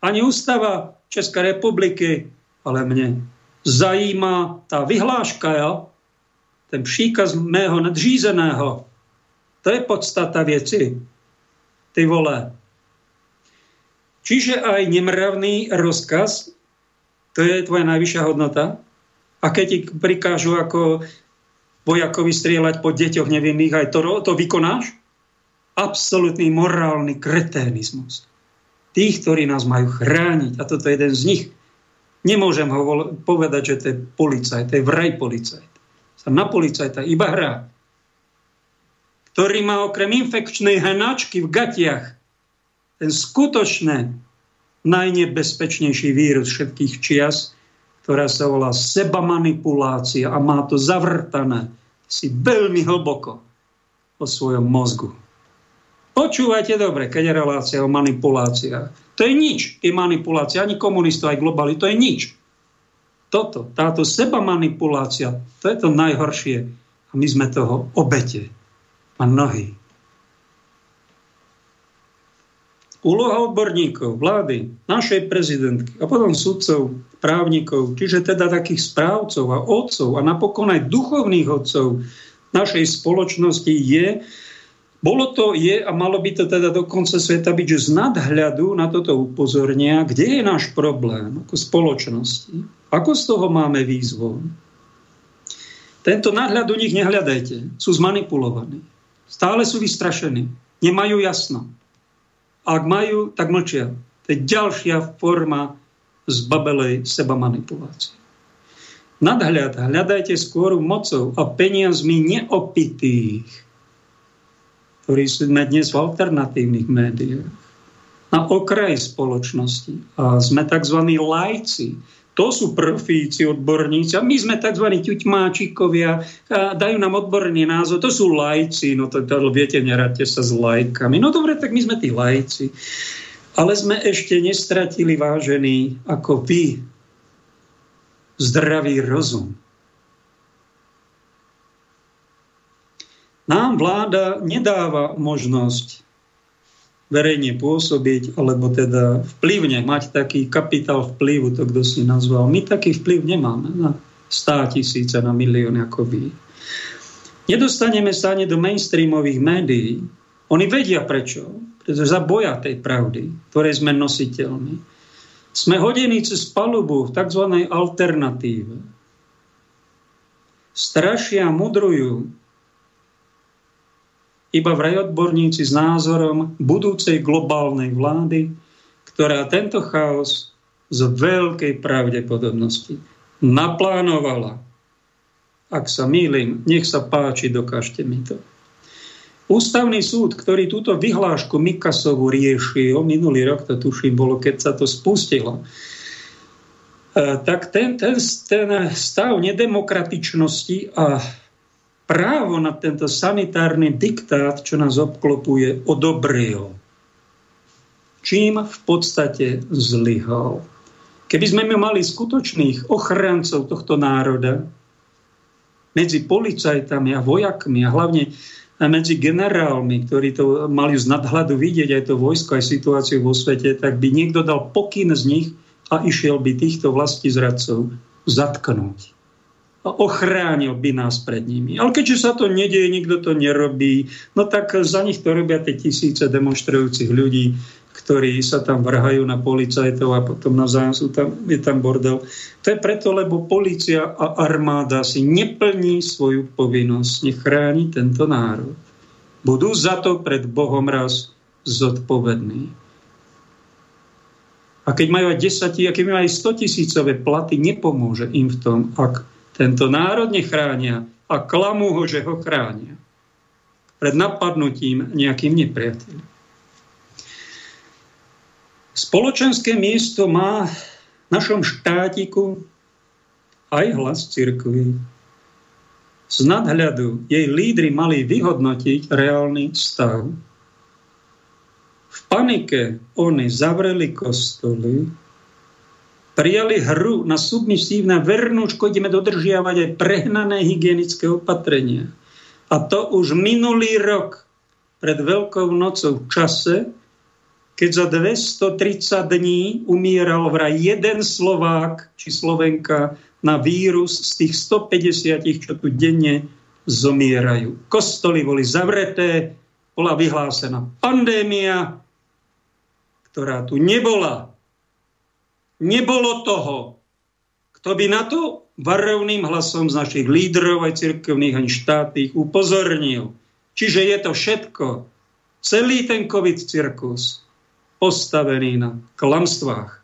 ani ústava Českej republiky, ale mne zajímá tá vyhláška, ja? ten příkaz mého nadřízeného. To je podstata věci. Ty vole. Čiže aj nemravný rozkaz, to je tvoja najvyššia hodnota. A keď ti prikážu ako vojakovi strieľať po deťoch nevinných, aj to, to vykonáš? Absolutný morálny kreténizmus. Tých, ktorí nás majú chrániť, a toto je jeden z nich, nemôžem ho povedať, že to je policajt, to je vraj policajt. Sa na policajta iba hrá. Ktorý má okrem infekčnej hnačky v gatiach ten skutočné najnebezpečnejší vírus všetkých čias, ktorá sa volá seba manipulácia a má to zavrtané si veľmi hlboko o svojom mozgu. Počúvajte dobre, keď je relácia o manipuláciách. To je nič, je manipulácia, ani komunistov, aj globáli, to je nič. Toto, táto seba manipulácia, to je to najhoršie. A my sme toho obete. A mnohí. Úloha odborníkov, vlády, našej prezidentky a potom sudcov, právnikov, čiže teda takých správcov a otcov a napokon aj duchovných otcov našej spoločnosti je, bolo to, je a malo by to teda do konca sveta byť, že z nadhľadu na toto upozornia, kde je náš problém ako spoločnosti, ako z toho máme výzvu. Tento nadhľad u nich nehľadajte, sú zmanipulovaní. Stále sú vystrašení, nemajú jasno. Ak majú, tak mlčia. To je ďalšia forma zbabelej seba manipulácie. Nadhľad hľadajte skôr mocou a peniazmi neopitých, ktorí sme dnes v alternatívnych médiách, na okraji spoločnosti. A sme tzv. lajci, to sú profíci, odborníci. A my sme tzv. ťuťmáčikovia, a dajú nám odborný názor. To sú lajci, no to, to viete, neradte sa s lajkami. No dobre, tak my sme tí lajci. Ale sme ešte nestratili vážený ako vy zdravý rozum. Nám vláda nedáva možnosť verejne pôsobiť, alebo teda vplyvne, mať taký kapitál vplyvu, to kto si nazval. My taký vplyv nemáme na stá tisíce, na milióny ako vy. Nedostaneme sa ani do mainstreamových médií. Oni vedia prečo. Pretože za boja tej pravdy, ktorej sme nositeľmi. Sme hodení cez palubu v tzv. alternatíve. Strašia, mudrujú, iba vraj odborníci s názorom budúcej globálnej vlády, ktorá tento chaos z veľkej pravdepodobnosti naplánovala. Ak sa mýlim, nech sa páči, dokážte mi to. Ústavný súd, ktorý túto vyhlášku Mikasovu riešil, minulý rok to tuším bolo, keď sa to spustilo, e, tak ten, ten, ten stav nedemokratičnosti a právo na tento sanitárny diktát, čo nás obklopuje, odobril. Čím v podstate zlyhal. Keby sme mali skutočných ochrancov tohto národa medzi policajtami a vojakmi a hlavne medzi generálmi, ktorí to mali z nadhľadu vidieť aj to vojsko, aj situáciu vo svete, tak by niekto dal pokyn z nich a išiel by týchto vlastí zradcov zatknúť ochránil by nás pred nimi. Ale keďže sa to nedieje, nikto to nerobí, no tak za nich to robia tie tisíce demonstrujúcich ľudí, ktorí sa tam vrhajú na policajtov a potom navzájom sú tam, je tam bordel. To je preto, lebo policia a armáda si neplní svoju povinnosť, nechráni tento národ. Budú za to pred Bohom raz zodpovední. A keď majú aj 10, a keď majú aj 100 tisícové platy, nepomôže im v tom, ak tento národ nechránia a klamú ho, že ho chránia pred napadnutím nejakým nepriateľom. Spoločenské miesto má v našom štátiku aj hlas cirkvi. Z nadhľadu jej lídry mali vyhodnotiť reálny stav. V panike oni zavreli kostoly, prijali hru na submisívne vernúčko, ideme dodržiavať aj prehnané hygienické opatrenia. A to už minulý rok pred Veľkou nocou v čase, keď za 230 dní umieral vraj jeden Slovák či Slovenka na vírus z tých 150, čo tu denne zomierajú. Kostoly boli zavreté, bola vyhlásená pandémia, ktorá tu nebola. Nebolo toho, kto by na to varovným hlasom z našich lídrov aj cirkevných ani štátnych upozornil. Čiže je to všetko, celý ten COVID cirkus postavený na klamstvách.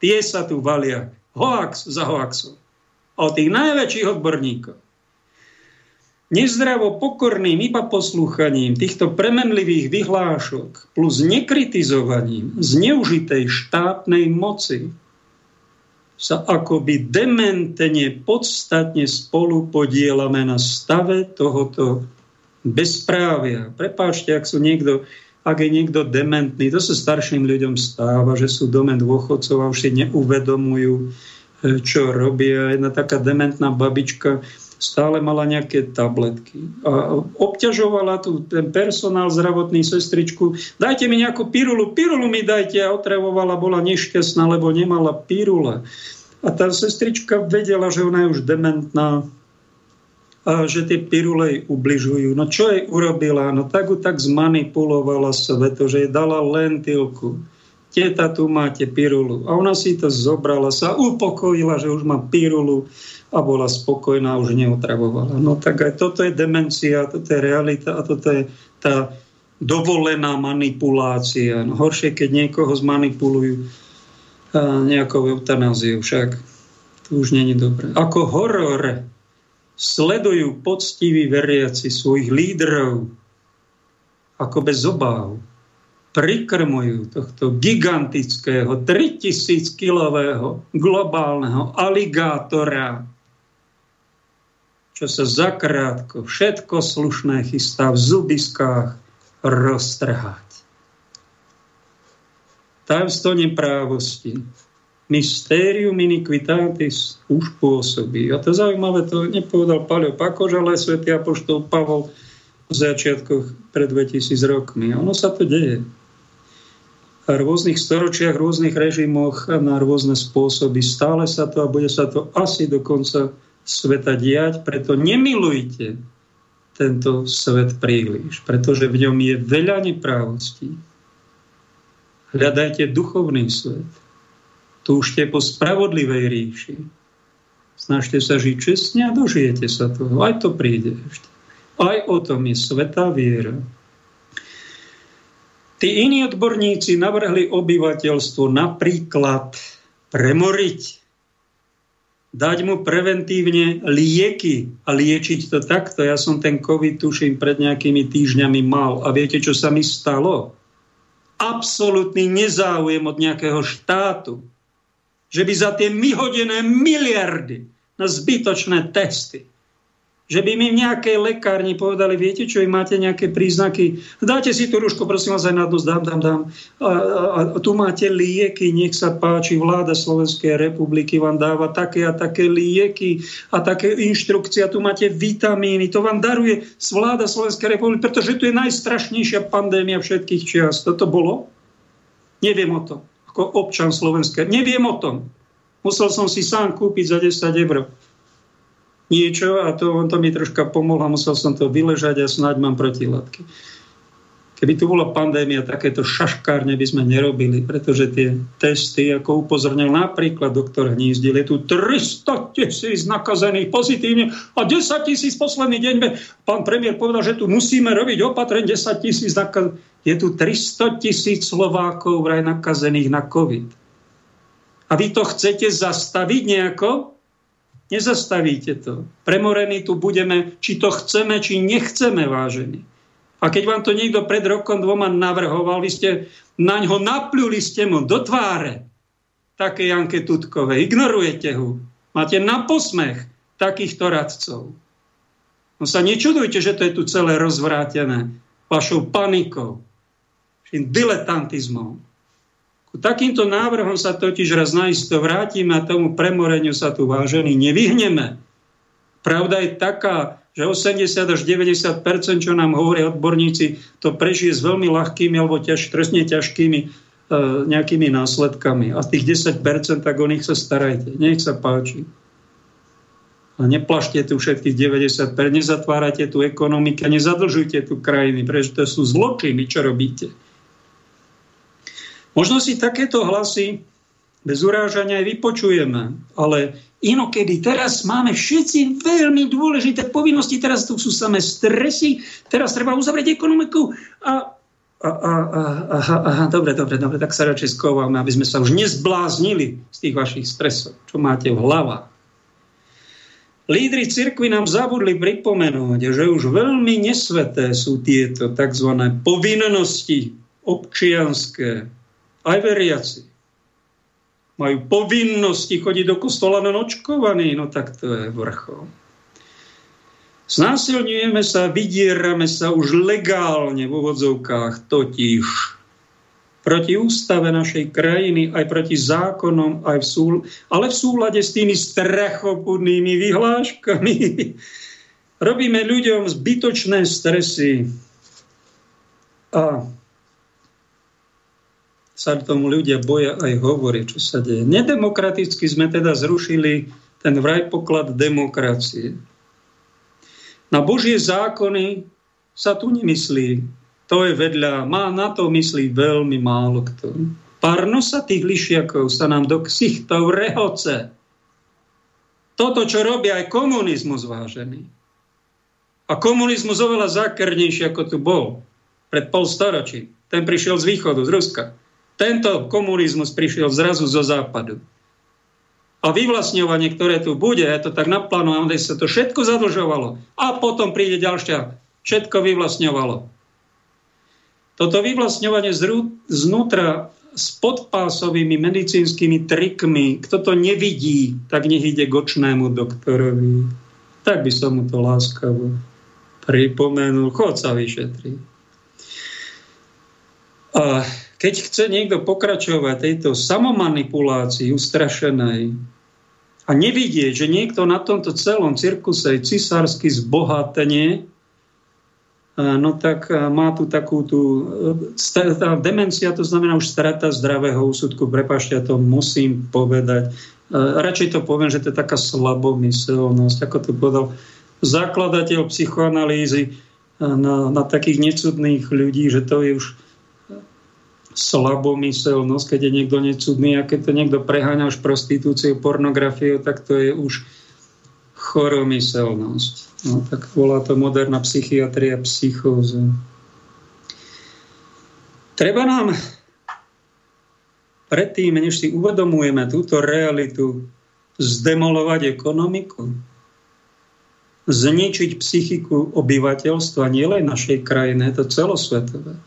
Tie sa tu valia hoax za hoaxom. O tých najväčších odborníkov. Nezdravo pokorným iba poslúchaním týchto premenlivých vyhlášok plus nekritizovaním zneužitej štátnej moci sa akoby dementene podstatne spolu podielame na stave tohoto bezprávia. Prepáčte, ak, sú niekto, ak je niekto dementný, to sa starším ľuďom stáva, že sú dome dôchodcov a už si neuvedomujú, e, čo robia. Jedna taká dementná babička stále mala nejaké tabletky. A obťažovala tu ten personál zdravotný sestričku. Dajte mi nejakú pirulu, pirulu mi dajte. A otrevovala, bola nešťastná, lebo nemala pirule. A tá sestrička vedela, že ona je už dementná a že tie pirule jej ubližujú. No čo jej urobila? No tak ju tak zmanipulovala sveto, že jej dala lentilku. Teta, tu máte pirulu. A ona si to zobrala, sa upokojila, že už má pirulu a bola spokojná, už neotravovala. No tak aj toto je demencia, toto je realita a toto je tá dovolená manipulácia. No horšie, keď niekoho zmanipulujú nejakou eutanáziou, však to už není dobré. Ako horor sledujú poctiví veriaci svojich lídrov ako bez obáv. Prikrmujú tohto gigantického 3000-kilového globálneho aligátora, čo sa zakrátko všetko slušné chystá v zubiskách roztrhať tajomstvo neprávosti. Mysterium iniquitatis už pôsobí. A to zaujímavé, to nepovedal Paľo Pakož, ale svätý Apoštol Pavol v začiatkoch pred 2000 rokmi. Ono sa to deje. A v rôznych storočiach, rôznych režimoch a na rôzne spôsoby. Stále sa to a bude sa to asi do konca sveta diať. Preto nemilujte tento svet príliš, pretože v ňom je veľa neprávostí Hľadajte duchovný svet. Túžte po spravodlivej ríši. Snažte sa žiť čestne a dožijete sa toho. Aj to príde ešte. Aj o tom je svetá viera. Tí iní odborníci navrhli obyvateľstvo napríklad premoriť, dať mu preventívne lieky a liečiť to takto. Ja som ten COVID, tuším, pred nejakými týždňami mal. A viete, čo sa mi stalo? absolútny nezáujem od nejakého štátu, že by za tie myhodené miliardy na zbytočné testy, že by mi v nejakej lekárni povedali, viete čo, máte nejaké príznaky, dáte si tú rušku, prosím vás, aj na nos, dám, dám, dám. A, a, a tu máte lieky, nech sa páči, vláda Slovenskej republiky vám dáva také a také lieky a také inštrukcie, tu máte vitamíny, to vám daruje vláda Slovenskej republiky, pretože tu je najstrašnejšia pandémia všetkých čias. Toto bolo? Neviem o tom. Ako občan Slovenskej. Neviem o tom. Musel som si sám kúpiť za 10 eur niečo a to, on to mi troška pomohlo, musel som to vyležať a snáď mám protilátky. Keby tu bola pandémia, takéto šaškárne by sme nerobili, pretože tie testy, ako upozornil napríklad doktor Hnízdil, je tu 300 tisíc nakazených pozitívne a 10 tisíc posledný deň. Pán premiér povedal, že tu musíme robiť opatrenie 10 tisíc nakazených. Je tu 300 tisíc Slovákov vraj nakazených na COVID. A vy to chcete zastaviť nejako? Nezastavíte to. Premorení tu budeme, či to chceme, či nechceme, vážení. A keď vám to niekto pred rokom dvoma navrhoval, vy ste na ňo napľuli ste mu do tváre také Janke Tutkové. Ignorujete ho. Máte na posmech takýchto radcov. No sa nečudujte, že to je tu celé rozvrátené vašou panikou, diletantizmom. Takýmto návrhom sa totiž raz naisto vrátime a tomu premoreniu sa tu vážení nevyhneme. Pravda je taká, že 80 až 90% čo nám hovoria odborníci, to prežije s veľmi ľahkými alebo ťaž, trestne ťažkými e, nejakými následkami. A tých 10 tak o nich sa starajte. Nech sa páči. A neplašte tu všetkých 90 nezatvárate tu ekonomiku, nezadlžujte tu krajiny, pretože to sú zločiny, čo robíte. Možno si takéto hlasy bez urážania aj vypočujeme, ale inokedy teraz máme všetci veľmi dôležité povinnosti, teraz tu sú samé stresy, teraz treba uzavrieť ekonomiku a Aha, aha, aha, dobre, dobre, dobre, tak sa radšej skováme, aby sme sa už nezbláznili z tých vašich stresov, čo máte v hlavách. Lídry cirkvi nám zabudli pripomenúť, že už veľmi nesveté sú tieto tzv. povinnosti občianské, aj veriaci. Majú povinnosti chodiť do kostola na nočkovaný, no tak to je vrchol. Znásilňujeme sa, vydierame sa už legálne v úvodzovkách, totiž proti ústave našej krajiny, aj proti zákonom, aj v súl, ale v súlade s tými strachopudnými vyhláškami. Robíme ľuďom zbytočné stresy a sa tomu ľudia boja aj hovorí, čo sa deje. Nedemokraticky sme teda zrušili ten vraj poklad demokracie. Na Božie zákony sa tu nemyslí. To je vedľa, má na to myslí veľmi málo kto. Pár nosa tých lišiakov sa nám do ksichtov rehoce. Toto, čo robí aj komunizmus vážený. A komunizmus oveľa zákernejší, ako tu bol pred pol storočí. Ten prišiel z východu, z Ruska. Tento komunizmus prišiel zrazu zo západu a vyvlastňovanie, ktoré tu bude, je to tak naplánované, sa to všetko zadlžovalo. A potom príde ďalšia, všetko vyvlastňovalo. Toto vyvlastňovanie znútra s podpásovými medicínskymi trikmi, kto to nevidí, tak nech ide očnému doktorovi. Tak by som mu to láskavo pripomenul. Chod sa vyšetriť. A keď chce niekto pokračovať tejto samomanipulácii ustrašenej a nevidieť, že niekto na tomto celom cirkuse je cisársky zbohatenie, no tak má tu takú tú... Tá demencia, to znamená už strata zdravého úsudku. Prepašte, ja to musím povedať. Radšej to poviem, že to je taká slabomyselnosť, ako to povedal zakladateľ psychoanalýzy na, na takých necudných ľudí, že to je už slabomyselnosť, keď je niekto necudný a keď to niekto preháňa už prostitúciu, pornografiu, tak to je už choromyselnosť. No, tak volá to moderná psychiatria psychóza. Treba nám predtým, než si uvedomujeme túto realitu, zdemolovať ekonomiku, zničiť psychiku obyvateľstva, nielen našej krajiny, je to celosvetové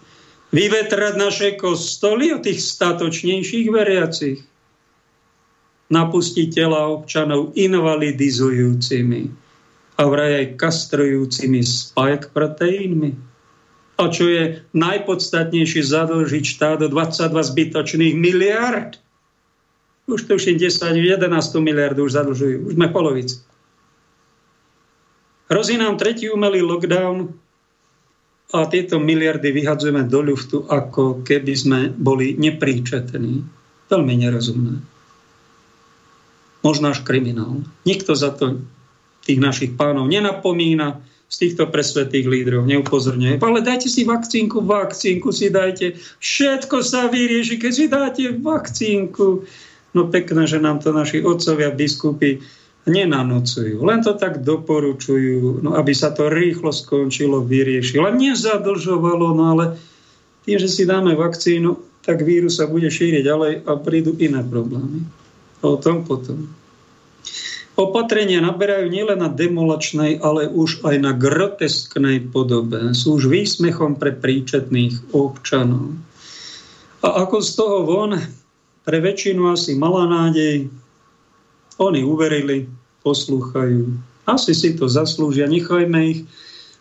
vyvetrať naše kostoly od tých statočnejších veriacich, napustiť tela občanov invalidizujúcimi a vraj aj kastrujúcimi spike proteínmi. A čo je najpodstatnejšie, zadlžiť štát do 22 zbytočných miliard. Už tuším 10, 11 miliard už zadlžujú. Už sme polovici. Hrozí nám tretí umelý lockdown, a tieto miliardy vyhadzujeme do ľuftu, ako keby sme boli nepríčetní. Veľmi nerozumné. Možno až kriminál. Nikto za to tých našich pánov nenapomína, z týchto presvetých lídrov neupozorňuje. Ale dajte si vakcínku, vakcínku si dajte. Všetko sa vyrieši, keď si dáte vakcínku. No pekné, že nám to naši otcovia, biskupy nenanocujú. Len to tak doporučujú, no aby sa to rýchlo skončilo, vyriešilo. Nezadlžovalo, no ale tým, že si dáme vakcínu, tak vírus sa bude šíriť ďalej a prídu iné problémy. O tom potom. Opatrenia naberajú nielen na demolačnej, ale už aj na grotesknej podobe. Sú už výsmechom pre príčetných občanov. A ako z toho von, pre väčšinu asi malá nádej, oni uverili, poslúchajú. Asi si to zaslúžia, nechajme ich.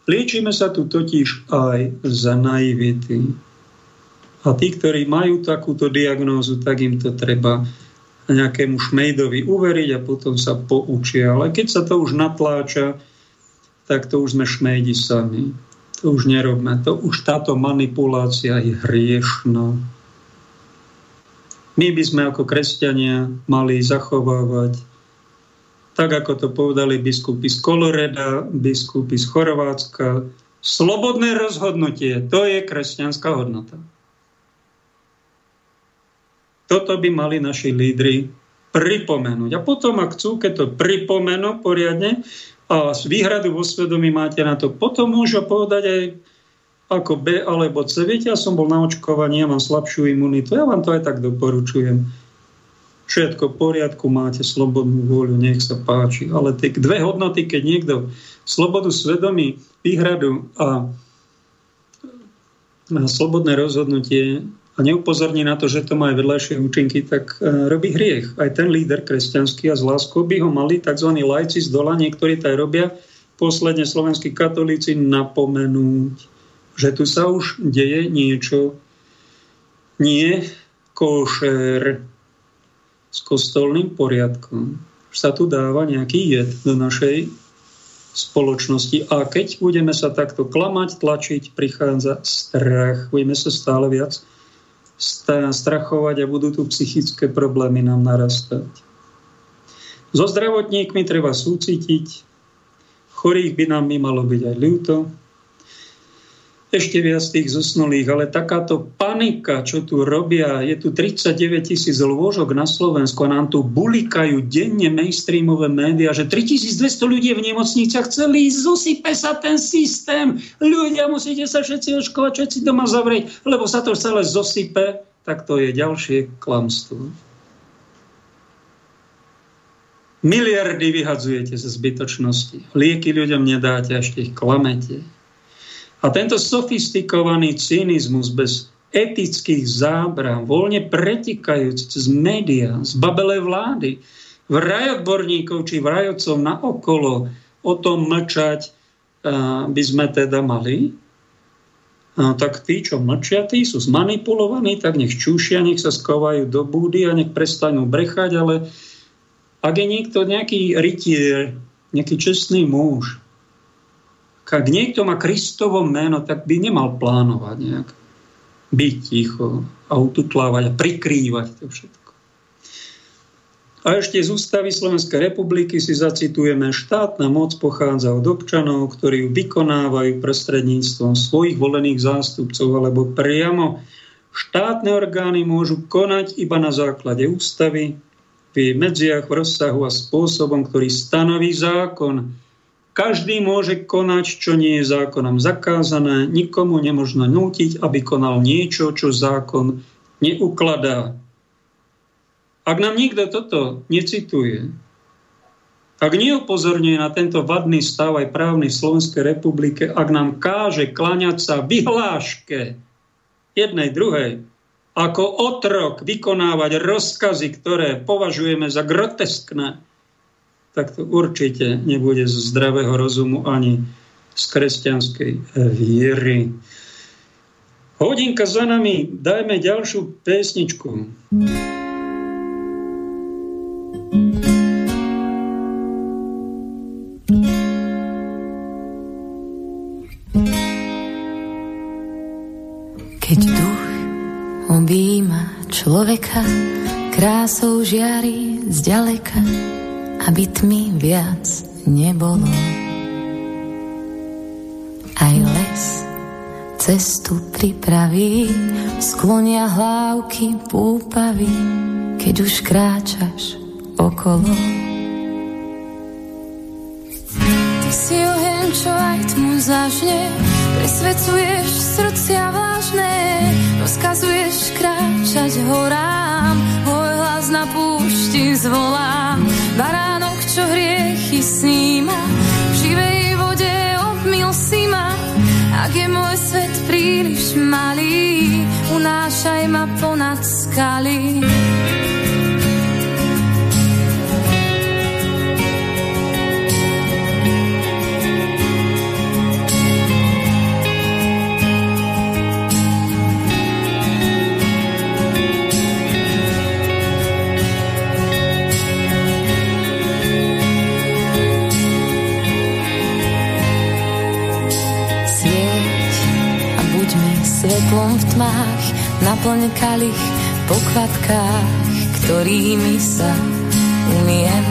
Liečíme sa tu totiž aj za naivity. A tí, ktorí majú takúto diagnózu, tak im to treba nejakému šmejdovi uveriť a potom sa poučia. Ale keď sa to už natláča, tak to už sme šmejdi sami. To už nerobme. To už táto manipulácia je hriešná. My by sme ako kresťania mali zachovávať, tak ako to povedali biskupy z Koloreda, biskupy z Chorvátska, slobodné rozhodnutie, to je kresťanská hodnota. Toto by mali naši lídry pripomenúť. A potom, ak chcú, keď to pripomenú poriadne a z výhradu vo svedomí máte na to, potom môžu povedať aj ako B alebo C. Viete, ja som bol na očkovaní, ja mám slabšiu imunitu, ja vám to aj tak doporučujem. Všetko v poriadku, máte slobodnú vôľu, nech sa páči. Ale tie dve hodnoty, keď niekto slobodu svedomí, výhradu a slobodné rozhodnutie a neupozorní na to, že to má aj vedľajšie účinky, tak e, robí hriech. Aj ten líder kresťanský a z láskou by ho mali tzv. lajci z dola, niektorí to aj robia, posledne slovenskí katolíci napomenúť, že tu sa už deje niečo nie košer s kostolným poriadkom. Že sa tu dáva nejaký jed do našej spoločnosti. A keď budeme sa takto klamať, tlačiť, prichádza strach. Budeme sa stále viac strachovať a budú tu psychické problémy nám narastať. So zdravotníkmi treba súcitiť, chorých by nám malo byť aj ľúto, ešte viac tých zosnulých, ale takáto panika, čo tu robia, je tu 39 tisíc lôžok na Slovensku a nám tu bulikajú denne mainstreamové médiá, že 3200 ľudí v nemocniciach chceli zosype sa ten systém. Ľudia, musíte sa všetci oškovať, všetci doma zavrieť, lebo sa to celé zosype, tak to je ďalšie klamstvo. Miliardy vyhadzujete ze zbytočnosti. Lieky ľuďom nedáte, ešte ich klamete. A tento sofistikovaný cynizmus bez etických zábran, voľne pretikajúci cez médiá, z babelej vlády, vraj odborníkov či vrajocov na okolo o tom mlčať by sme teda mali, a tak tí, čo mlčia, tí sú zmanipulovaní, tak nech čúšia, nech sa skovajú do búdy a nech prestanú brechať, ale ak je niekto nejaký rytier, nejaký čestný muž, ak niekto má Kristovo meno, tak by nemal plánovať nejak byť ticho a ututlávať a prikrývať to všetko. A ešte z ústavy Slovenskej republiky si zacitujeme, štátna moc pochádza od občanov, ktorí ju vykonávajú prostredníctvom svojich volených zástupcov alebo priamo štátne orgány môžu konať iba na základe ústavy, v medziach, v rozsahu a spôsobom, ktorý stanoví zákon každý môže konať, čo nie je zákonom zakázané, nikomu nemožno nútiť, aby konal niečo, čo zákon neukladá. Ak nám nikto toto necituje, ak neupozorňuje na tento vadný stav aj právny Slovenskej republike, ak nám káže klaňať sa vyhláške jednej, druhej, ako otrok vykonávať rozkazy, ktoré považujeme za groteskné, tak to určite nebude z zdravého rozumu ani z kresťanskej viery. Hodinka za nami, dajme ďalšiu pesničku. Keď duch objíma človeka, krásou žiari zďaleka, aby tmy viac nebolo. Aj les cestu pripraví, sklonia hlávky púpavy, keď už kráčaš okolo. Ty si oheň, čo aj tmu zažne, presvedcuješ srdcia vážne, rozkazuješ kráčať horám, hoj hlas na púšti zvolá, bará čo hriechy sníma. V živej vode obmil si ma, ak je môj svet príliš malý, unášaj ma ponad skaly. Svetlom v tmách, naplň kalich po kvapkách, ktorými sa umiem.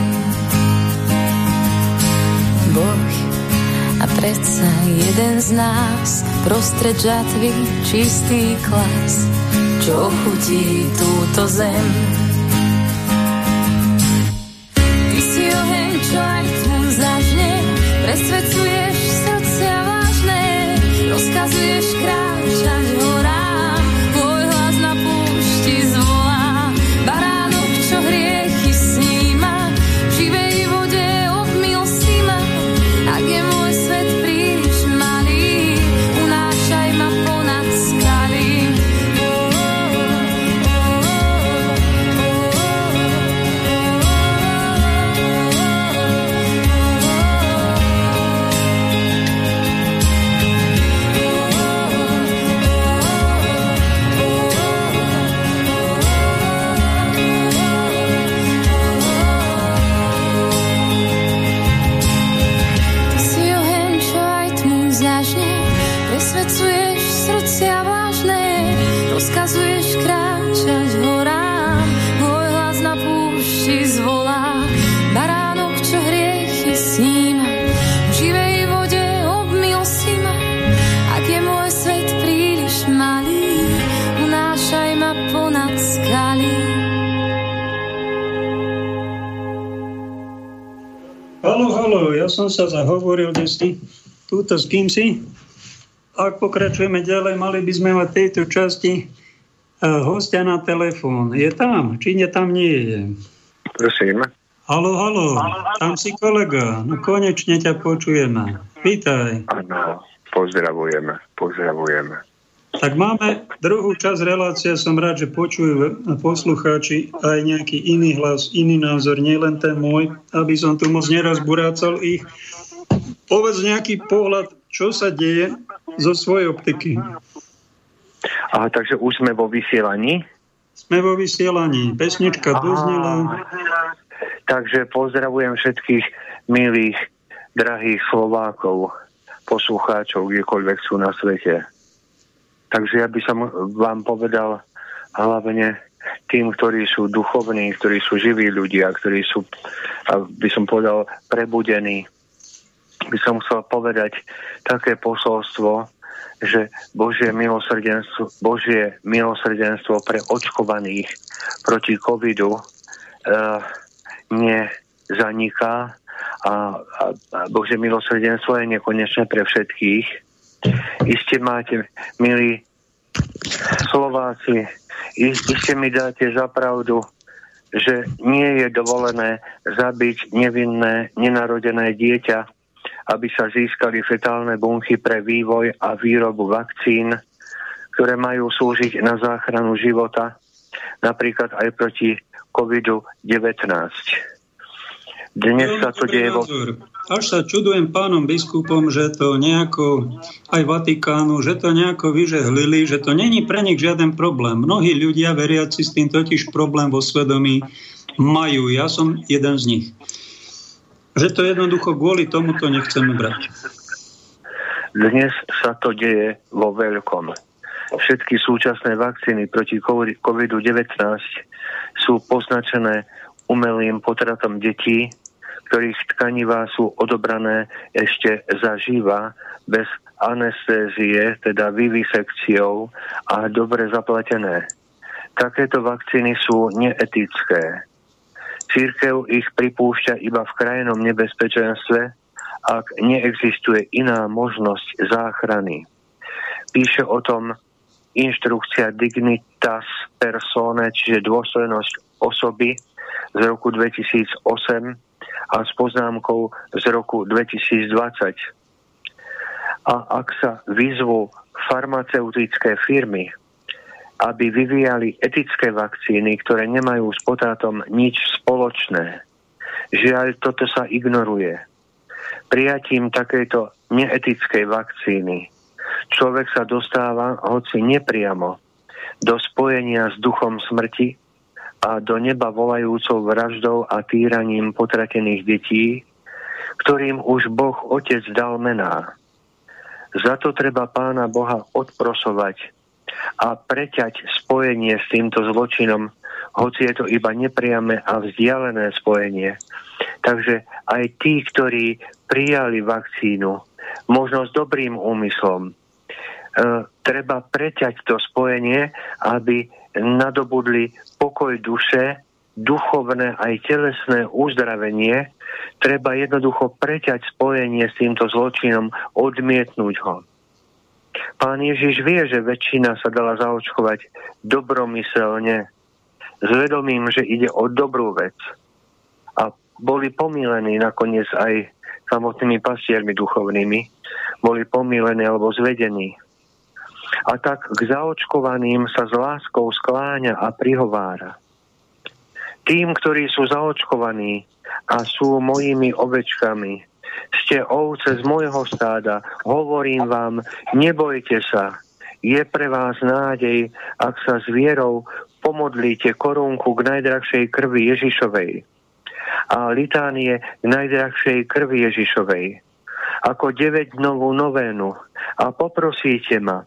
Boh a predsa jeden z nás prostred žatvy čistý klas, čo chutí túto zem. Som sa zahovoril, kde si túto s kým si. Ak pokračujeme ďalej, mali by sme mať v tejto časti uh, hostia na telefón. Je tam? Či nie tam nie je? Prosím. Halo, halo, tam si kolega. No konečne ťa počujeme. Vítaj. Áno, pozdravujeme, pozdravujeme. Tak máme druhú časť relácie. Som rád, že počujú poslucháči aj nejaký iný hlas, iný názor, nielen ten môj, aby som tu moc nerazburácal ich. Povedz nejaký pohľad, čo sa deje zo svojej optiky. Aha, takže už sme vo vysielaní. Sme vo vysielaní. Pesnička doznela. Takže pozdravujem všetkých milých, drahých Slovákov, poslucháčov, kdekoľvek sú na svete. Takže ja by som vám povedal hlavne tým, ktorí sú duchovní, ktorí sú živí ľudia, ktorí sú, by som povedal, prebudení, by som chcel povedať také posolstvo, že Božie milosrdenstvo, Božie milosrdenstvo pre očkovaných proti covidu uh, nezaniká a, a, a Božie milosrdenstvo je nekonečné pre všetkých. Iste máte, milí Slováci, iste mi dáte za pravdu, že nie je dovolené zabiť nevinné, nenarodené dieťa, aby sa získali fetálne bunky pre vývoj a výrobu vakcín, ktoré majú slúžiť na záchranu života, napríklad aj proti COVID-19. Dnes sa to deje vo... Až sa čudujem pánom biskupom, že to nejako, aj Vatikánu, že to nejako vyžehlili, že to není pre nich žiaden problém. Mnohí ľudia veriaci s tým totiž problém vo svedomí majú. Ja som jeden z nich. Že to jednoducho kvôli tomu to nechceme brať. Dnes sa to deje vo veľkom. Všetky súčasné vakcíny proti COVID-19 sú poznačené umelým potratom detí, ktorých tkanivá sú odobrané ešte zaživa, bez anestézie, teda vivisekciou a dobre zaplatené. Takéto vakcíny sú neetické. Církev ich pripúšťa iba v krajnom nebezpečenstve, ak neexistuje iná možnosť záchrany. Píše o tom inštrukcia Dignitas Persone, čiže dôstojnosť osoby z roku 2008 a s poznámkou z roku 2020. A ak sa vyzvú farmaceutické firmy, aby vyvíjali etické vakcíny, ktoré nemajú s potátom nič spoločné, žiaľ, toto sa ignoruje. Prijatím takejto neetickej vakcíny človek sa dostáva, hoci nepriamo, do spojenia s duchom smrti a do neba volajúcou vraždou a týraním potratených detí, ktorým už Boh Otec dal mená. Za to treba pána Boha odprosovať a preťať spojenie s týmto zločinom, hoci je to iba nepriame a vzdialené spojenie. Takže aj tí, ktorí prijali vakcínu, možno s dobrým úmyslom, treba preťať to spojenie, aby nadobudli pokoj duše, duchovné aj telesné uzdravenie, treba jednoducho preťať spojenie s týmto zločinom, odmietnúť ho. Pán Ježiš vie, že väčšina sa dala zaočkovať dobromyselne, s vedomím, že ide o dobrú vec. A boli pomílení nakoniec aj samotnými pastiermi duchovnými, boli pomílení alebo zvedení. A tak k zaočkovaným sa s láskou skláňa a prihovára. Tým, ktorí sú zaočkovaní a sú mojimi ovečkami, ste ovce z môjho stáda, hovorím vám, nebojte sa, je pre vás nádej, ak sa s vierou pomodlíte korunku k najdrahšej krvi Ježišovej a litánie k najdrahšej krvi Ježišovej ako 9 novú novénu a poprosíte ma,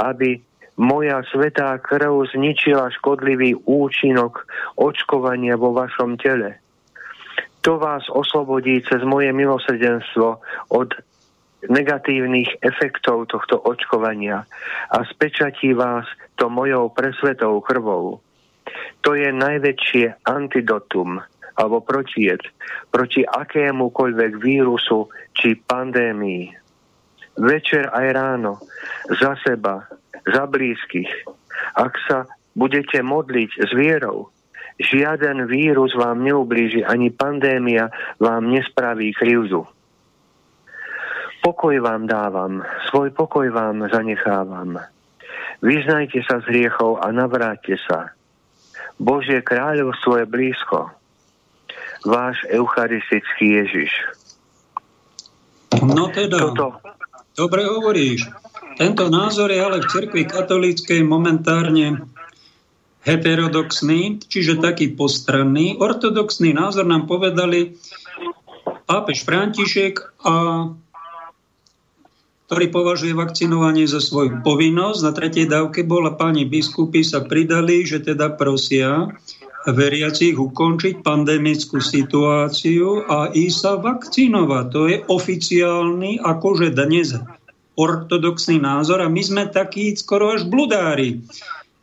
aby moja svetá krv zničila škodlivý účinok očkovania vo vašom tele to vás oslobodí cez moje milosrdenstvo od negatívnych efektov tohto očkovania a spečatí vás to mojou presvetou krvou. To je najväčšie antidotum alebo protied proti akémukoľvek vírusu či pandémii. Večer aj ráno, za seba, za blízkych, ak sa budete modliť s vierou, Žiaden vírus vám neublíži, ani pandémia vám nespraví krivdu. Pokoj vám dávam, svoj pokoj vám zanechávam. Vyznajte sa z hriechov a navráťte sa. Božie kráľovstvo je blízko. Váš eucharistický Ježiš. No teda, Toto... dobre hovoríš. Tento názor je ale v cirkvi katolíckej momentárne heterodoxný, čiže taký postranný. Ortodoxný názor nám povedali pápež František, a, ktorý považuje vakcinovanie za svoju povinnosť. Na tretej dávke bola pani biskupy sa pridali, že teda prosia veriacich ukončiť pandemickú situáciu a ísť sa vakcinovať. To je oficiálny, akože dnes ortodoxný názor a my sme takí skoro až bludári.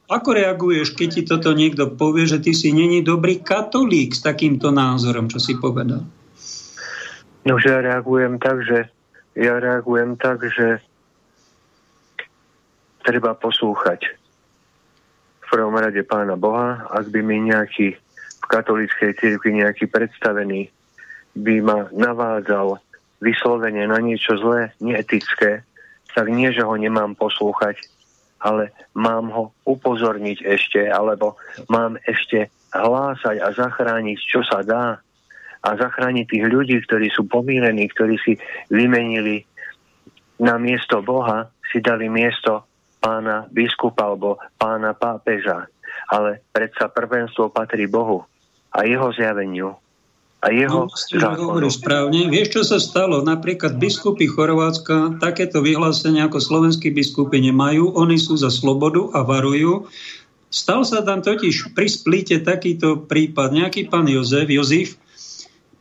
Ako reaguješ, keď ti toto niekto povie, že ty si není dobrý katolík s takýmto názorom, čo si povedal? No, že ja reagujem tak, že ja reagujem tak, že treba poslúchať prvom rade pána Boha, ak by mi nejaký v katolíckej cirkvi nejaký predstavený by ma navádzal vyslovene na niečo zlé, neetické, tak nie, že ho nemám poslúchať, ale mám ho upozorniť ešte, alebo mám ešte hlásať a zachrániť, čo sa dá. A zachrániť tých ľudí, ktorí sú pomírení, ktorí si vymenili na miesto Boha, si dali miesto pána biskupa alebo pána pápeža. Ale predsa prvenstvo patrí Bohu a jeho zjaveniu a jeho no, hovoríš správne. Vieš, čo sa stalo? Napríklad biskupy Chorvátska takéto vyhlásenia ako slovenskí biskupy nemajú. Oni sú za slobodu a varujú. Stal sa tam totiž pri splite takýto prípad. Nejaký pán Jozef, Jozef,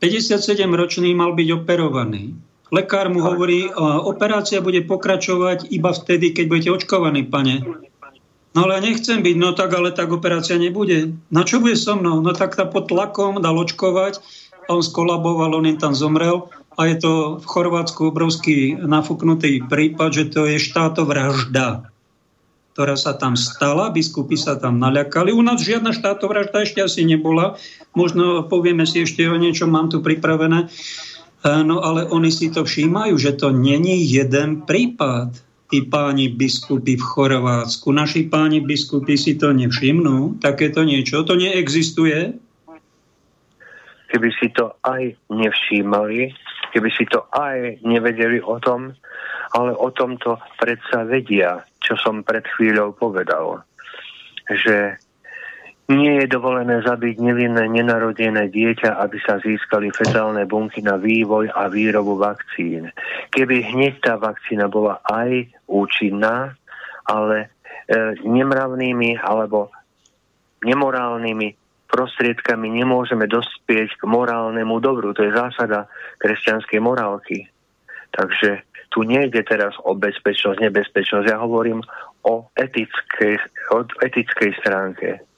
57-ročný mal byť operovaný. Lekár mu hovorí, operácia bude pokračovať iba vtedy, keď budete očkovaní, pane. No ale nechcem byť, no tak ale tak operácia nebude. Na čo bude so mnou? No tak ta pod tlakom dal očkovať on skolaboval, on im tam zomrel a je to v Chorvátsku obrovský nafúknutý prípad, že to je štátovražda, ktorá sa tam stala, biskupy sa tam naľakali. U nás žiadna štátovražda ešte asi nebola, možno povieme si ešte o niečo, mám tu pripravené. No ale oni si to všímajú, že to není jeden prípad. Tí páni biskupy v Chorvátsku, naši páni biskupy si to nevšimnú, takéto niečo, to neexistuje keby si to aj nevšímali, keby si to aj nevedeli o tom, ale o tomto predsa vedia, čo som pred chvíľou povedal. Že nie je dovolené zabiť nevinné nenarodené dieťa, aby sa získali fetálne bunky na vývoj a výrobu vakcín. Keby hneď tá vakcína bola aj účinná, ale e, nemravnými alebo nemorálnymi prostriedkami nemôžeme dospieť k morálnemu dobru. To je zásada kresťanskej morálky. Takže tu nejde teraz o bezpečnosť, nebezpečnosť. Ja hovorím o etickej, o etickej stránke.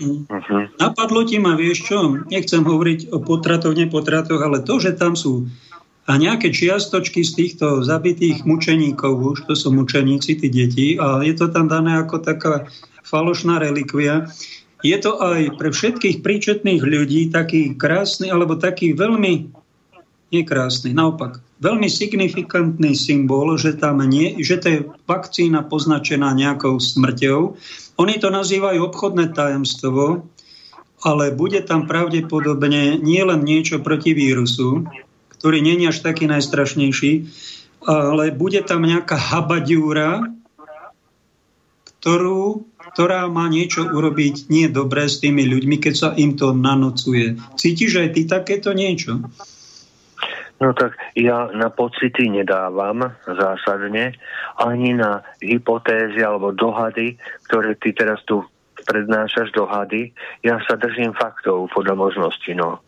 Uh-huh. Napadlo ti ma, vieš čo, nechcem hovoriť o potratoch, nepotratoch, ale to, že tam sú a nejaké čiastočky z týchto zabitých mučeníkov, už to sú mučeníci, tí deti, a je to tam dané ako taká falošná relikvia. Je to aj pre všetkých príčetných ľudí taký krásny, alebo taký veľmi nekrásny, naopak, veľmi signifikantný symbol, že tam nie, že to je vakcína poznačená nejakou smrťou. Oni to nazývajú obchodné tajemstvo, ale bude tam pravdepodobne nielen niečo proti vírusu, ktorý nie je až taký najstrašnejší, ale bude tam nejaká habadiúra, ktorú, ktorá má niečo urobiť nie dobré s tými ľuďmi, keď sa im to nanocuje. Cítiš aj ty takéto niečo? No tak ja na pocity nedávam zásadne, ani na hypotézy alebo dohady, ktoré ty teraz tu prednášaš dohady. Ja sa držím faktov podľa možnosti. No.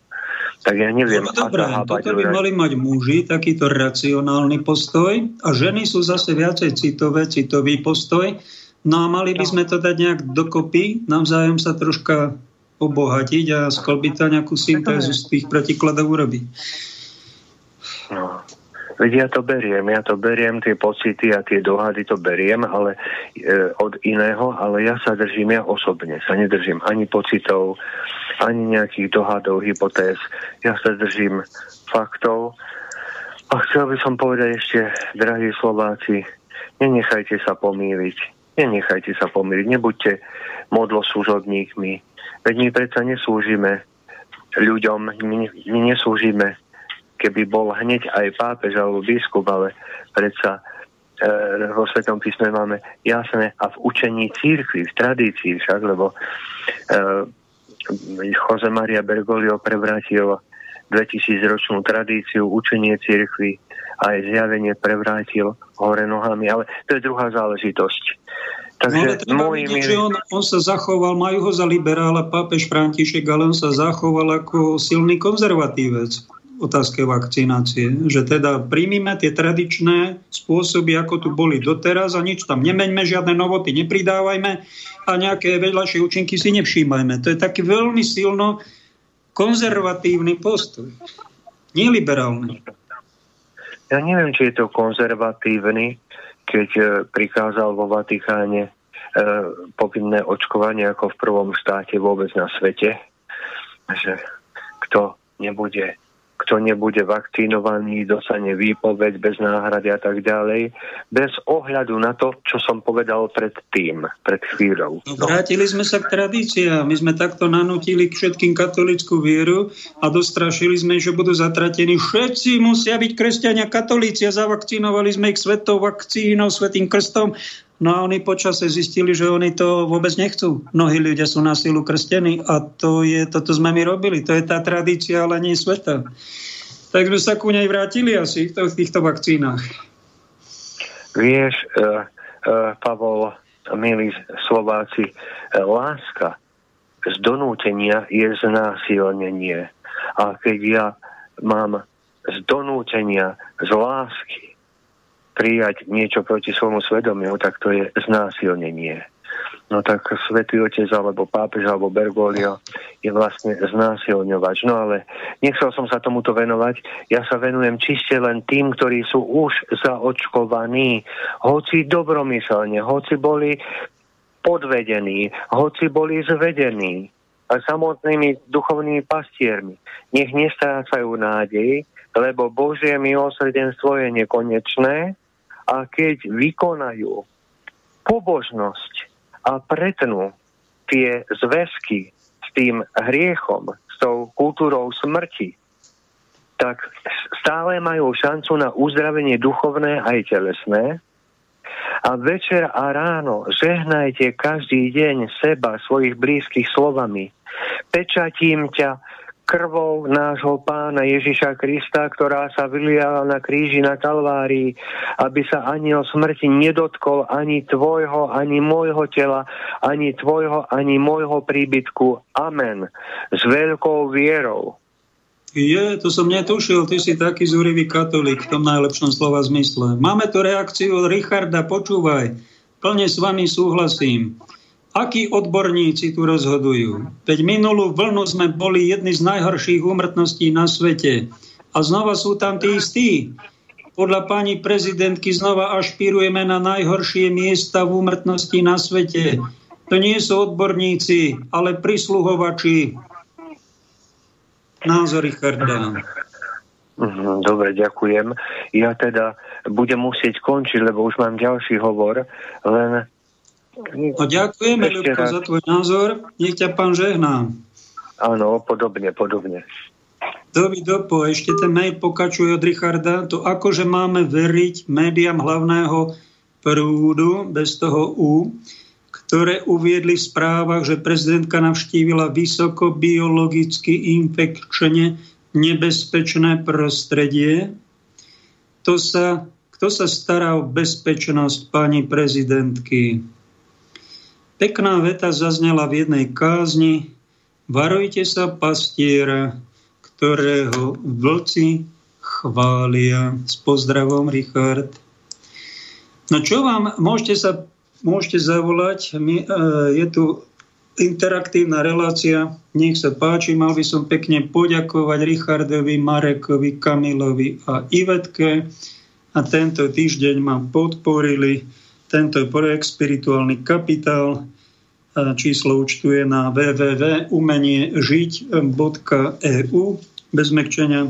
Tak ja neviem, no, dobré, toto by mali mať muži, takýto racionálny postoj a ženy sú zase viacej citové, citový postoj. No a mali by sme to dať nejak dokopy, navzájom sa troška obohatiť a skolbiť nejakú syntézu z tých protikladov urobiť. No. Veď ja to beriem, ja to beriem, tie pocity a tie dohady to beriem, ale e, od iného, ale ja sa držím, ja osobne sa nedržím ani pocitov, ani nejakých dohadov, hypotéz. Ja sa držím faktov. A chcel by som povedať ešte, drahí Slováci, nenechajte sa pomýliť. Nenechajte sa pomýliť, nebuďte modloslužobníkmi. Veď my predsa neslúžime ľuďom, my, my neslúžime keby bol hneď aj pápež alebo biskup, ale predsa e, vo Svetom písme máme jasné a v učení církvy, v tradícii však, lebo e, Jose Maria Bergoglio prevrátil 2000 ročnú tradíciu, učenie církvy a aj zjavenie prevrátil hore nohami, ale to je druhá záležitosť. Takže no, ale vidieť, že on, on sa zachoval, majú ho za liberála pápež František, ale on sa zachoval ako silný konzervatívec otázke vakcinácie. Že teda príjmime tie tradičné spôsoby, ako tu boli doteraz a nič tam nemeňme, žiadne novoty nepridávajme a nejaké vedľajšie účinky si nevšímajme. To je taký veľmi silno konzervatívny postoj. Neliberálny. Ja neviem, či je to konzervatívny, keď e, prikázal vo Vatikáne e, povinné očkovanie ako v prvom štáte vôbec na svete. Že kto nebude kto nebude vakcinovaný, dostane výpoveď bez náhrady a tak ďalej, bez ohľadu na to, čo som povedal pred tým, pred chvíľou. No. Vrátili sme sa k tradíciám. My sme takto nanútili k všetkým katolickú vieru a dostrašili sme, že budú zatratení. Všetci musia byť kresťania katolíci a zavakcinovali sme ich svetou vakcínou, svetým krstom No a oni počase zistili, že oni to vôbec nechcú. Mnohí ľudia sú na silu krstení a to je, toto sme my robili. To je tá tradícia, ale nie sveta. Tak sme sa ku nej vrátili asi v týchto vakcínach. Vieš, uh, uh, Pavol, milí Slováci, uh, láska z donútenia je znásilnenie. A keď ja mám z donútenia, z lásky, prijať niečo proti svojmu svedomiu, tak to je znásilnenie. No tak svätý Otec alebo pápež alebo Bergoglio je vlastne znásilňovač. No ale nechcel som sa tomuto venovať. Ja sa venujem čiste len tým, ktorí sú už zaočkovaní, hoci dobromyselne, hoci boli podvedení, hoci boli zvedení a samotnými duchovnými pastiermi. Nech nestrácajú nádej, lebo Božie milosrdenstvo je nekonečné a keď vykonajú pobožnosť a pretnú tie zväzky s tým hriechom, s tou kultúrou smrti, tak stále majú šancu na uzdravenie duchovné aj telesné. A večer a ráno žehnajte každý deň seba, svojich blízkych slovami. Pečatím ťa krvou nášho pána Ježiša Krista, ktorá sa vyliala na kríži na Kalvárii, aby sa aniel smrti nedotkol ani tvojho, ani môjho tela, ani tvojho, ani môjho príbytku. Amen. S veľkou vierou. Je, to som netušil, ty si taký zúrivý katolík v tom najlepšom slova zmysle. Máme tu reakciu Richarda, počúvaj. plne s vami súhlasím. Akí odborníci tu rozhodujú? Veď minulú vlnu sme boli jedni z najhorších úmrtností na svete. A znova sú tam tí istí. Podľa pani prezidentky znova ašpirujeme na najhoršie miesta v úmrtnosti na svete. To nie sú odborníci, ale prisluhovači. Názor Richarda. Mhm, dobre, ďakujem. Ja teda budem musieť končiť, lebo už mám ďalší hovor, len... No, ďakujeme, Ľubko, za tvoj názor. Nech ťa pán žehná. Áno, podobne, podobne. Dovi dopo, ešte ten mail pokračuje od Richarda. To akože máme veriť médiám hlavného prúdu, bez toho U, ktoré uviedli v správach, že prezidentka navštívila vysoko biologicky infekčne nebezpečné prostredie. To sa, kto sa stará o bezpečnosť pani prezidentky? Pekná veta zaznela v jednej kázni. Varujte sa pastiera, ktorého vlci chvália. S pozdravom, Richard. No čo vám, môžete sa môžete zavolať. My, e, je tu interaktívna relácia. Nech sa páči, mal by som pekne poďakovať Richardovi, Marekovi, Kamilovi a Ivetke. A tento týždeň ma podporili tento projekt Spirituálny kapitál. Číslo účtu je na www.umeniežiť.eu bez mekčenia.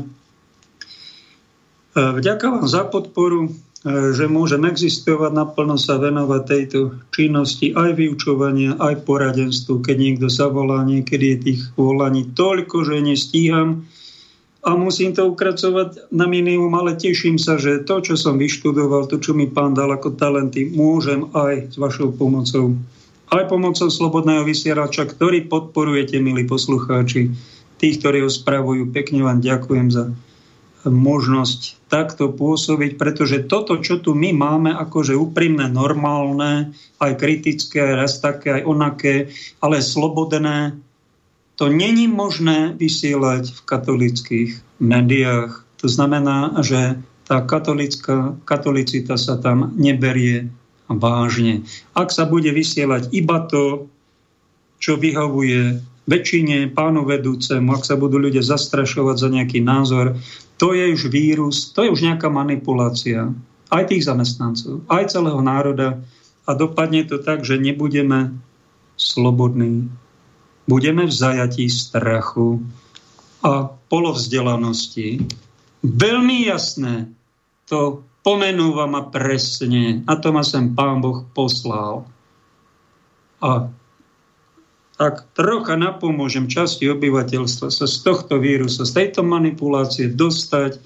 Vďaka vám za podporu, že môžem existovať, naplno sa venovať tejto činnosti, aj vyučovania, aj poradenstvu. Keď niekto zavolá, niekedy je tých volaní toľko, že nestíham a musím to ukracovať na minimum, ale teším sa, že to, čo som vyštudoval, to, čo mi pán dal ako talenty, môžem aj s vašou pomocou aj pomocou Slobodného vysielača, ktorý podporujete, milí poslucháči, tých, ktorí ho spravujú. Pekne vám ďakujem za možnosť takto pôsobiť, pretože toto, čo tu my máme, akože úprimné, normálne, aj kritické, raz také, aj onaké, ale slobodné, to není možné vysielať v katolických médiách. To znamená, že tá katolická, katolicita sa tam neberie vážne. Ak sa bude vysielať iba to, čo vyhovuje väčšine pánu vedúcemu, ak sa budú ľudia zastrašovať za nejaký názor, to je už vírus, to je už nejaká manipulácia aj tých zamestnancov, aj celého národa a dopadne to tak, že nebudeme slobodní. Budeme v zajatí strachu a polovzdelanosti. Veľmi jasné to pomenúvam a presne. A to ma sem Pán Boh poslal. A ak trocha napomôžem časti obyvateľstva sa z tohto vírusu, z tejto manipulácie dostať,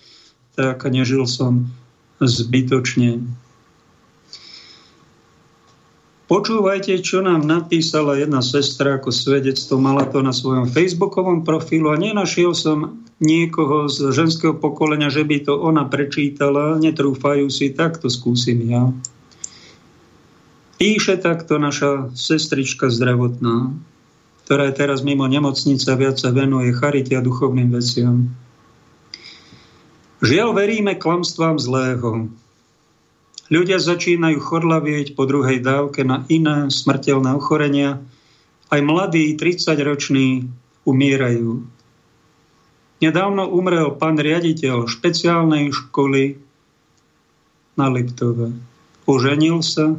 tak nežil som zbytočne. Počúvajte, čo nám napísala jedna sestra ako svedectvo. Mala to na svojom facebookovom profilu a nenašiel som niekoho z ženského pokolenia, že by to ona prečítala. Netrúfajú si, tak to skúsim ja. Píše takto naša sestrička zdravotná, ktorá je teraz mimo nemocnice a viac sa venuje charite a duchovným veciam. Žiaľ, veríme klamstvám zlého. Ľudia začínajú chorlavieť po druhej dávke na iné smrteľné ochorenia. Aj mladí 30-roční umierajú. Nedávno umrel pán riaditeľ špeciálnej školy na Liptove. Oženil sa,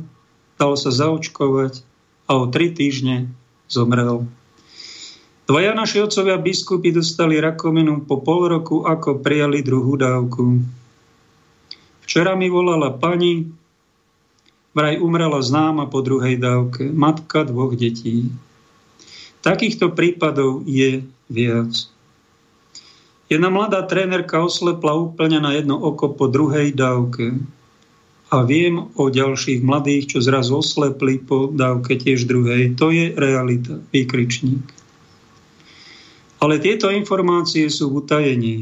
dal sa zaočkovať a o tri týždne zomrel. Dvaja naši otcovia biskupy dostali rakovinu po pol roku, ako prijali druhú dávku. Včera mi volala pani, vraj umrela známa po druhej dávke, matka dvoch detí. Takýchto prípadov je viac. Jedna mladá trénerka oslepla úplne na jedno oko po druhej dávke. A viem o ďalších mladých, čo zrazu oslepli po dávke tiež druhej. To je realita, výkričník. Ale tieto informácie sú v utajení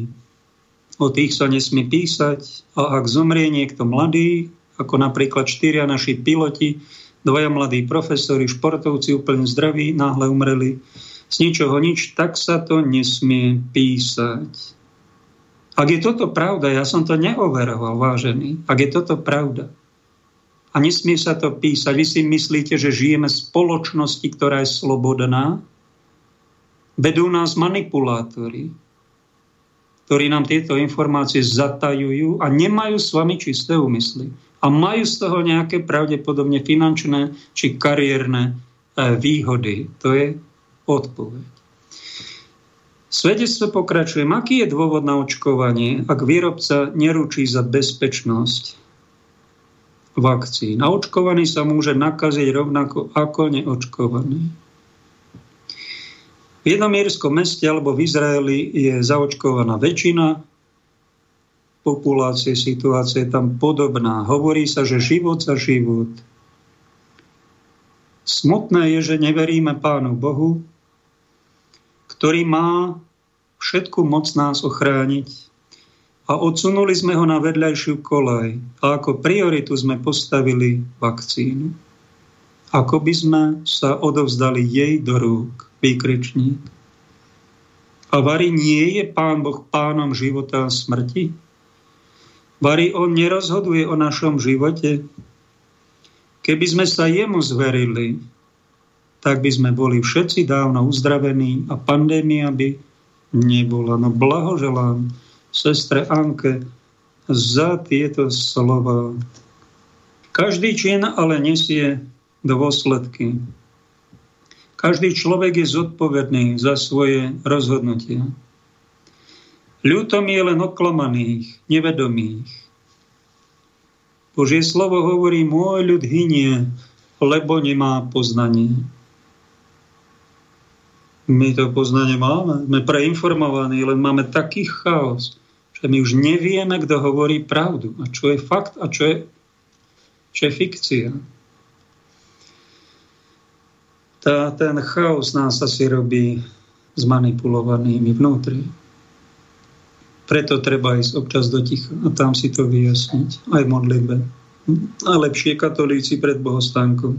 o tých sa nesmie písať a ak zomrie niekto mladý, ako napríklad štyria naši piloti, dvaja mladí profesori, športovci úplne zdraví, náhle umreli, z ničoho nič, tak sa to nesmie písať. Ak je toto pravda, ja som to neoveroval, vážený, ak je toto pravda, A nesmie sa to písať. Vy si myslíte, že žijeme v spoločnosti, ktorá je slobodná? Vedú nás manipulátori, ktorí nám tieto informácie zatajujú a nemajú s vami čisté úmysly. A majú z toho nejaké pravdepodobne finančné či kariérne e, výhody. To je odpoveď. Svedectvo pokračuje. Aký je dôvod na očkovanie, ak výrobca neručí za bezpečnosť vakcín? A očkovaný sa môže nakaziť rovnako ako neočkovaný. V jednom mírskom meste alebo v Izraeli je zaočkovaná väčšina populácie, situácia je tam podobná. Hovorí sa, že život za život. Smutné je, že neveríme Pánu Bohu, ktorý má všetku moc nás ochrániť a odsunuli sme ho na vedľajšiu kolaj a ako prioritu sme postavili vakcínu. Ako by sme sa odovzdali jej do rúk, výkričník. A Vary nie je Pán Boh pánom života a smrti? Vary on nerozhoduje o našom živote? Keby sme sa jemu zverili, tak by sme boli všetci dávno uzdravení a pandémia by nebola. No blahoželám sestre Anke za tieto slova. Každý čin ale nesie dôsledky. Každý človek je zodpovedný za svoje rozhodnutia. Ľutom je len oklamaných, nevedomých. Božie slovo hovorí, môj ľud hynie, lebo nemá poznanie. My to poznanie máme, sme preinformovaní, len máme taký chaos, že my už nevieme, kto hovorí pravdu a čo je fakt a čo je, čo je fikcia. Tá, ten chaos nás asi robí zmanipulovanými vnútri. Preto treba ísť občas do ticha a tam si to vyjasniť, aj v modlitbe. A lepšie katolíci pred bohostánkom.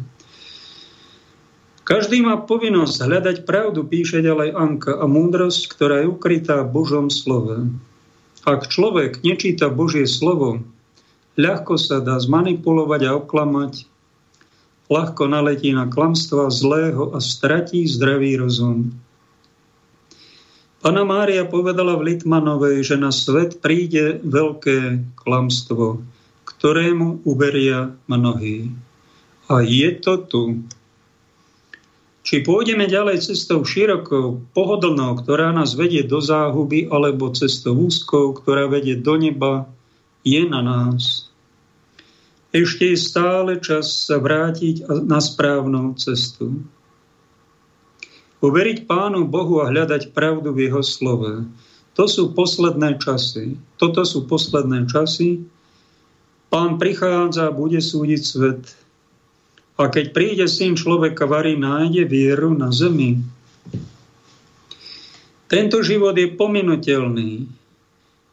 Každý má povinnosť hľadať pravdu, píše ďalej Anka, a múdrosť, ktorá je ukrytá v Božom slove. Ak človek nečíta Božie slovo, ľahko sa dá zmanipulovať a oklamať, ľahko naletí na klamstva zlého a stratí zdravý rozum. Pana Mária povedala v Litmanovej, že na svet príde veľké klamstvo, ktorému uveria mnohí. A je to tu. Či pôjdeme ďalej cestou širokou, pohodlnou, ktorá nás vedie do záhuby, alebo cestou úzkou, ktorá vedie do neba, je na nás. Ešte je stále čas sa vrátiť na správnu cestu. Uveriť Pánu Bohu a hľadať pravdu v Jeho slove. To sú posledné časy. Toto sú posledné časy. Pán prichádza a bude súdiť svet a keď príde syn človeka, varí nájde vieru na zemi. Tento život je pominutelný.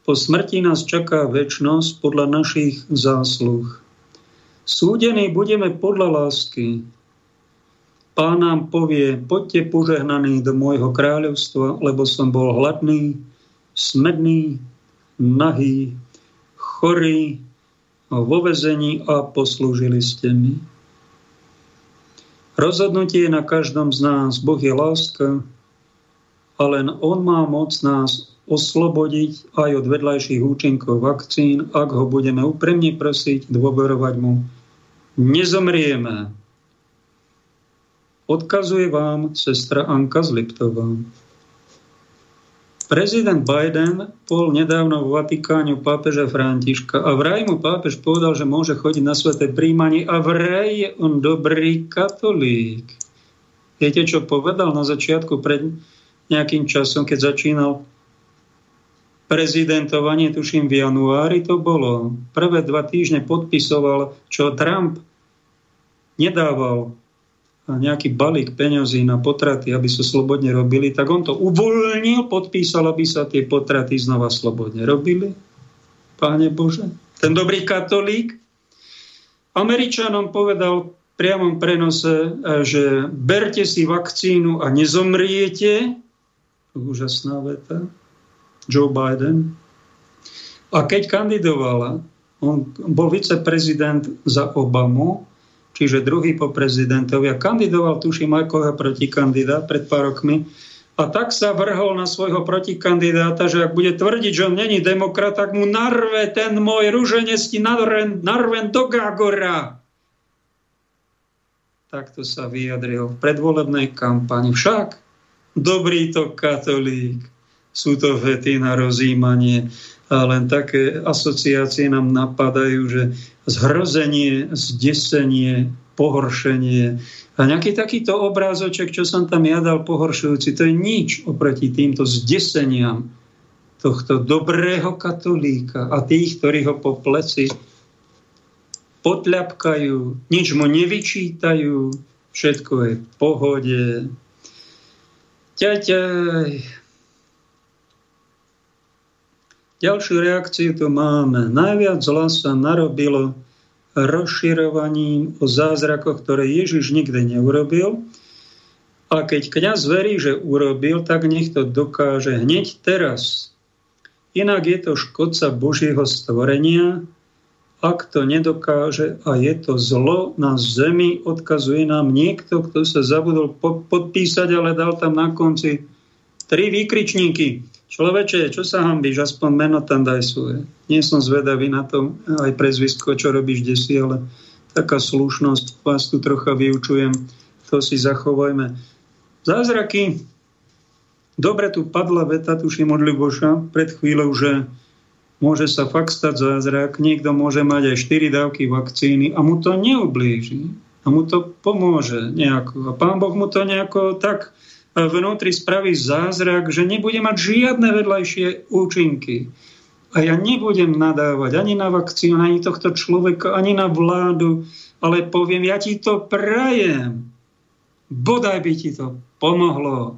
Po smrti nás čaká väčnosť podľa našich zásluh. Súdení budeme podľa lásky. Pán nám povie, poďte požehnaní do môjho kráľovstva, lebo som bol hladný, smedný, nahý, chorý, vo vezení a poslúžili ste mi. Rozhodnutie je na každom z nás. Boh je láska a len On má moc nás oslobodiť aj od vedľajších účinkov vakcín, ak ho budeme úprimne prosiť, dôverovať mu. Nezomrieme. Odkazuje vám sestra Anka z Liptova. Prezident Biden bol nedávno v Vatikáne pápeža Františka a vraj mu pápež povedal, že môže chodiť na sveté príjmanie a vraj je on dobrý katolík. Viete, čo povedal na začiatku pred nejakým časom, keď začínal prezidentovanie, tuším v januári to bolo. Prvé dva týždne podpisoval, čo Trump nedával nejaký balík peňazí na potraty, aby sa slobodne robili, tak on to uvoľnil, podpísal, aby sa tie potraty znova slobodne robili. Páne Bože. Ten dobrý katolík Američanom povedal v priamom prenose, že berte si vakcínu a nezomriete. Úžasná veta. Joe Biden. A keď kandidovala On bol viceprezident za Obamu, čiže druhý po prezidentovi a kandidoval, tuším, ako protikandidát pred pár rokmi. A tak sa vrhol na svojho protikandidáta, že ak bude tvrdiť, že on není demokrat, tak mu narve ten môj ruženesti narven, narven do Gagora. Takto sa vyjadril v predvolebnej kampani. Však dobrý to katolík. Sú to vety na rozímanie. A len také asociácie nám napadajú, že zhrozenie, zdesenie, pohoršenie. A nejaký takýto obrázoček, čo som tam ja dal pohoršujúci, to je nič oproti týmto zdeseniam tohto dobrého katolíka a tých, ktorí ho po pleci potľapkajú, nič mu nevyčítajú, všetko je v pohode. Ťaťaj. Ďalšiu reakciu tu máme. Najviac zla sa narobilo rozširovaním o zázrakoch, ktoré Ježiš nikdy neurobil. A keď kňaz verí, že urobil, tak nech to dokáže hneď teraz. Inak je to škodca Božieho stvorenia, ak to nedokáže a je to zlo na zemi, odkazuje nám niekto, kto sa zabudol podpísať, ale dal tam na konci tri výkričníky. Človeče, čo sa hambíš, aspoň meno tam daj svoje. Nie som zvedavý na to, aj prezvisko, čo robíš desi, ale taká slušnosť, vás tu trocha vyučujem, to si zachovajme. Zázraky. Dobre tu padla veta, tuším od Ľuboša, pred chvíľou, že môže sa fakt stať zázrak, niekto môže mať aj 4 dávky vakcíny a mu to neublíži. A mu to pomôže nejako. A pán Boh mu to nejako tak vnútri spraví zázrak, že nebude mať žiadne vedľajšie účinky. A ja nebudem nadávať ani na vakcínu, ani tohto človeka, ani na vládu, ale poviem, ja ti to prajem. Bodaj by ti to pomohlo.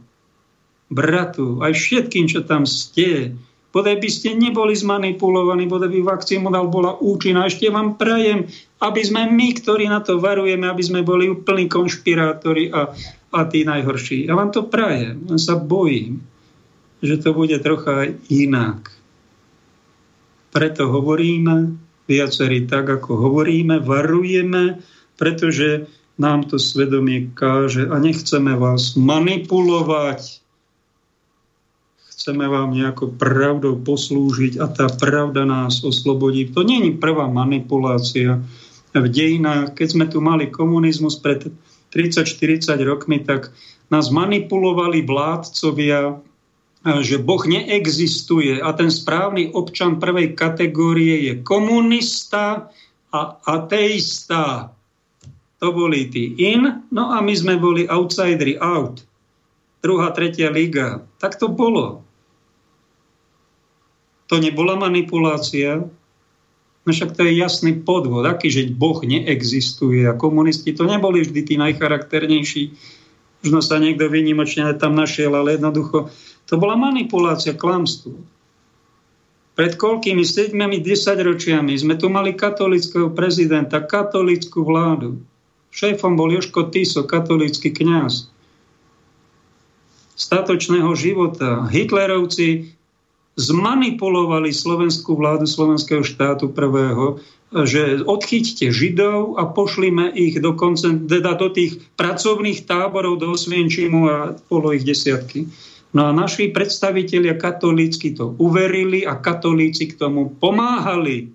Bratu, aj všetkým, čo tam ste, bodaj by ste neboli zmanipulovaní, bodaj by vakcínu dal bola účinná. Ešte vám prajem, aby sme my, ktorí na to varujeme, aby sme boli úplní konšpirátori a a tí najhorší. Ja vám to prajem, len sa bojím, že to bude trocha inak. Preto hovoríme, viacerí tak, ako hovoríme, varujeme, pretože nám to svedomie káže a nechceme vás manipulovať. Chceme vám nejako pravdou poslúžiť a tá pravda nás oslobodí. To je prvá manipulácia v dejinách. Keď sme tu mali komunizmus pred 30-40 rokmi, tak nás manipulovali vládcovia, že Boh neexistuje a ten správny občan prvej kategórie je komunista a ateista. To boli tí in, no a my sme boli outsideri out. Druhá, tretia liga. Tak to bolo. To nebola manipulácia, No však to je jasný podvod, aký, že Boh neexistuje a komunisti to neboli vždy tí najcharakternejší. Možno sa niekto vynimočne tam našiel, ale jednoducho to bola manipulácia, klamstvo. Pred koľkými 7 10 ročiami sme tu mali katolického prezidenta, katolickú vládu. Šéfom bol Joško Tiso, katolický kňaz. Statočného života. Hitlerovci zmanipulovali slovenskú vládu slovenského štátu prvého, že odchyťte Židov a pošlime ich do, koncent- teda do tých pracovných táborov do Osvienčimu a bolo ich desiatky. No a naši predstavitelia katolícky to uverili a katolíci k tomu pomáhali.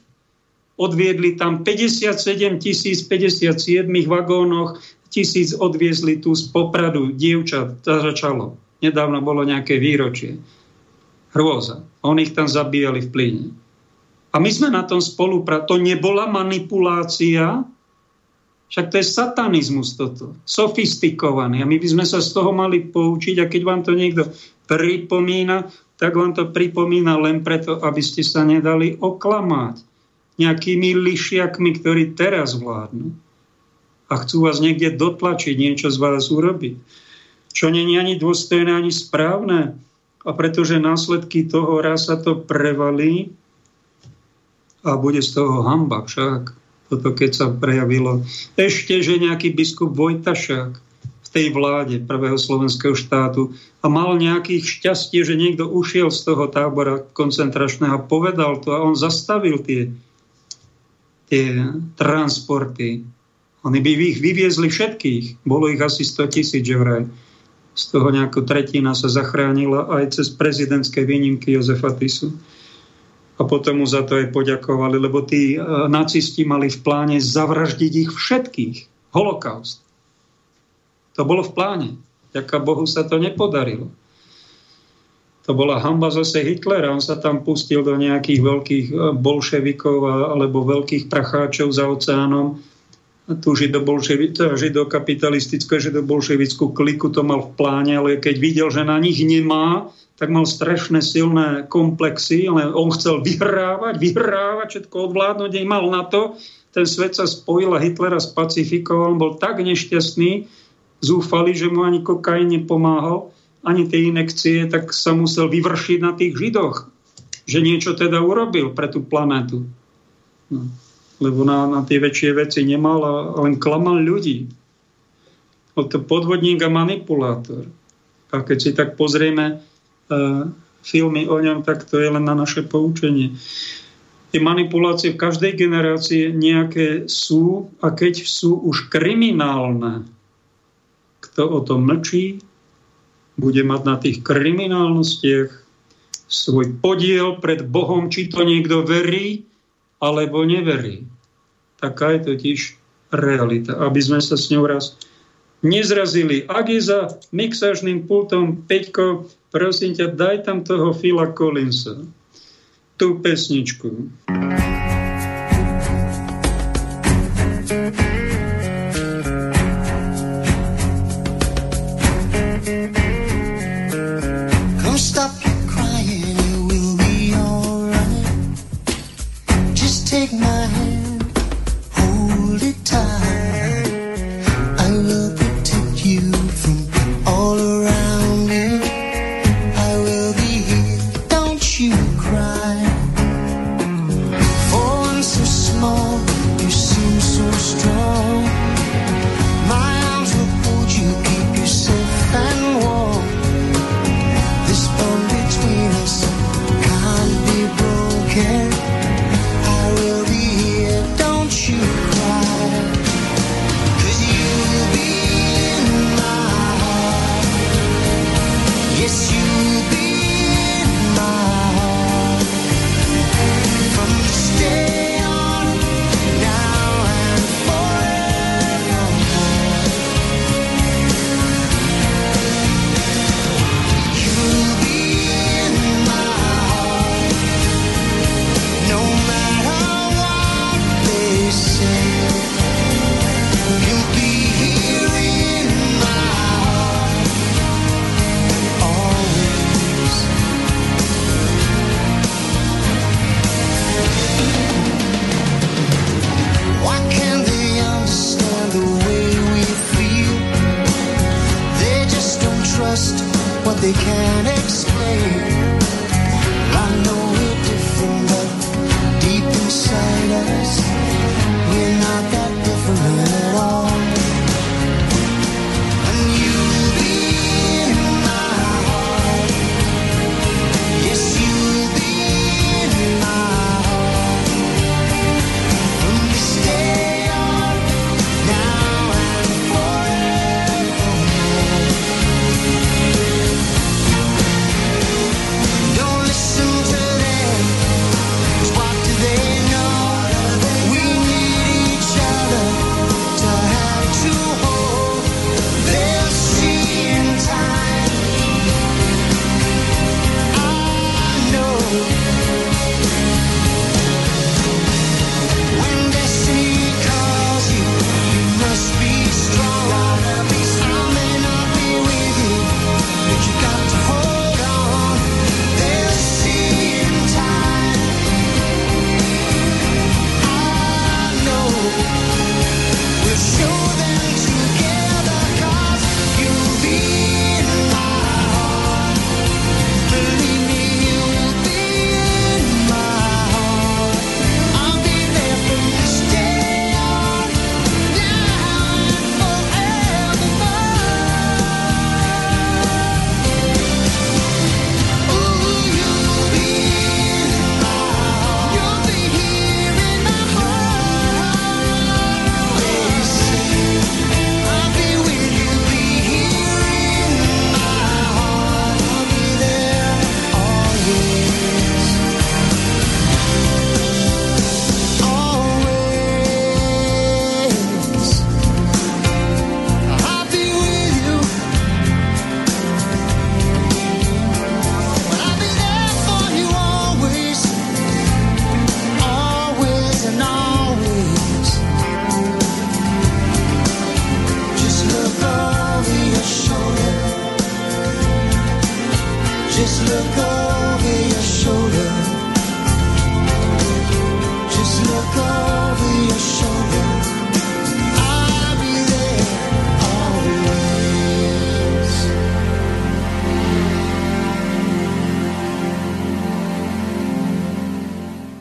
Odviedli tam 57 tisíc 57 vagónoch, tisíc odviezli tu z Popradu, dievčat, to začalo. Nedávno bolo nejaké výročie. Hrôza. Oni ich tam zabíjali v plyne. A my sme na tom spolupracovali. To nebola manipulácia, však to je satanizmus toto. Sofistikovaný. A my by sme sa z toho mali poučiť. A keď vám to niekto pripomína, tak vám to pripomína len preto, aby ste sa nedali oklamať nejakými lišiakmi, ktorí teraz vládnu. A chcú vás niekde dotlačiť, niečo z vás urobiť. Čo není ani dôstojné, ani správne a pretože následky toho raz sa to prevalí a bude z toho hamba však. Toto keď sa prejavilo. Ešte, že nejaký biskup Vojtašák v tej vláde prvého slovenského štátu a mal nejakých šťastie, že niekto ušiel z toho tábora koncentračného povedal to a on zastavil tie tie transporty. Oni by ich vyviezli všetkých. Bolo ich asi 100 tisíc, že vraj. Z toho nejaká tretina sa zachránila aj cez prezidentské výnimky Jozefa Tisu. A potom mu za to aj poďakovali, lebo tí e, nacisti mali v pláne zavraždiť ich všetkých. Holokaust. To bolo v pláne. Ďaká Bohu sa to nepodarilo. To bola hamba zase Hitlera. On sa tam pustil do nejakých veľkých eh, bolševikov alebo veľkých pracháčov za oceánom. Tu židokapitalistickú, židobolševickú kliku to mal v pláne, ale keď videl, že na nich nemá, tak mal strašné silné komplexy, ale on chcel vyhrávať, vyhrávať, všetko odvládnuť, mal na to. Ten svet sa spojil a Hitlera spacifikoval. On bol tak nešťastný, zúfalý, že mu ani kokain nepomáhal ani tie inekcie, tak sa musel vyvršiť na tých židoch, že niečo teda urobil pre tú planetu. No. Lebo na, na tie väčšie veci nemal a len klamal ľudí. Bol to podvodník a manipulátor. A keď si tak pozrieme uh, filmy o ňom, tak to je len na naše poučenie. Tie manipulácie v každej generácii nejaké sú a keď sú už kriminálne, kto o tom mlčí, bude mať na tých kriminálnostiach svoj podiel pred Bohom, či to niekto verí alebo neverí. Taká je totiž realita, aby sme sa s ňou raz nezrazili. Ak je za mixážným pultom Peťko, prosím ťa, daj tam toho Phila Collinsa. Tú pesničku. Just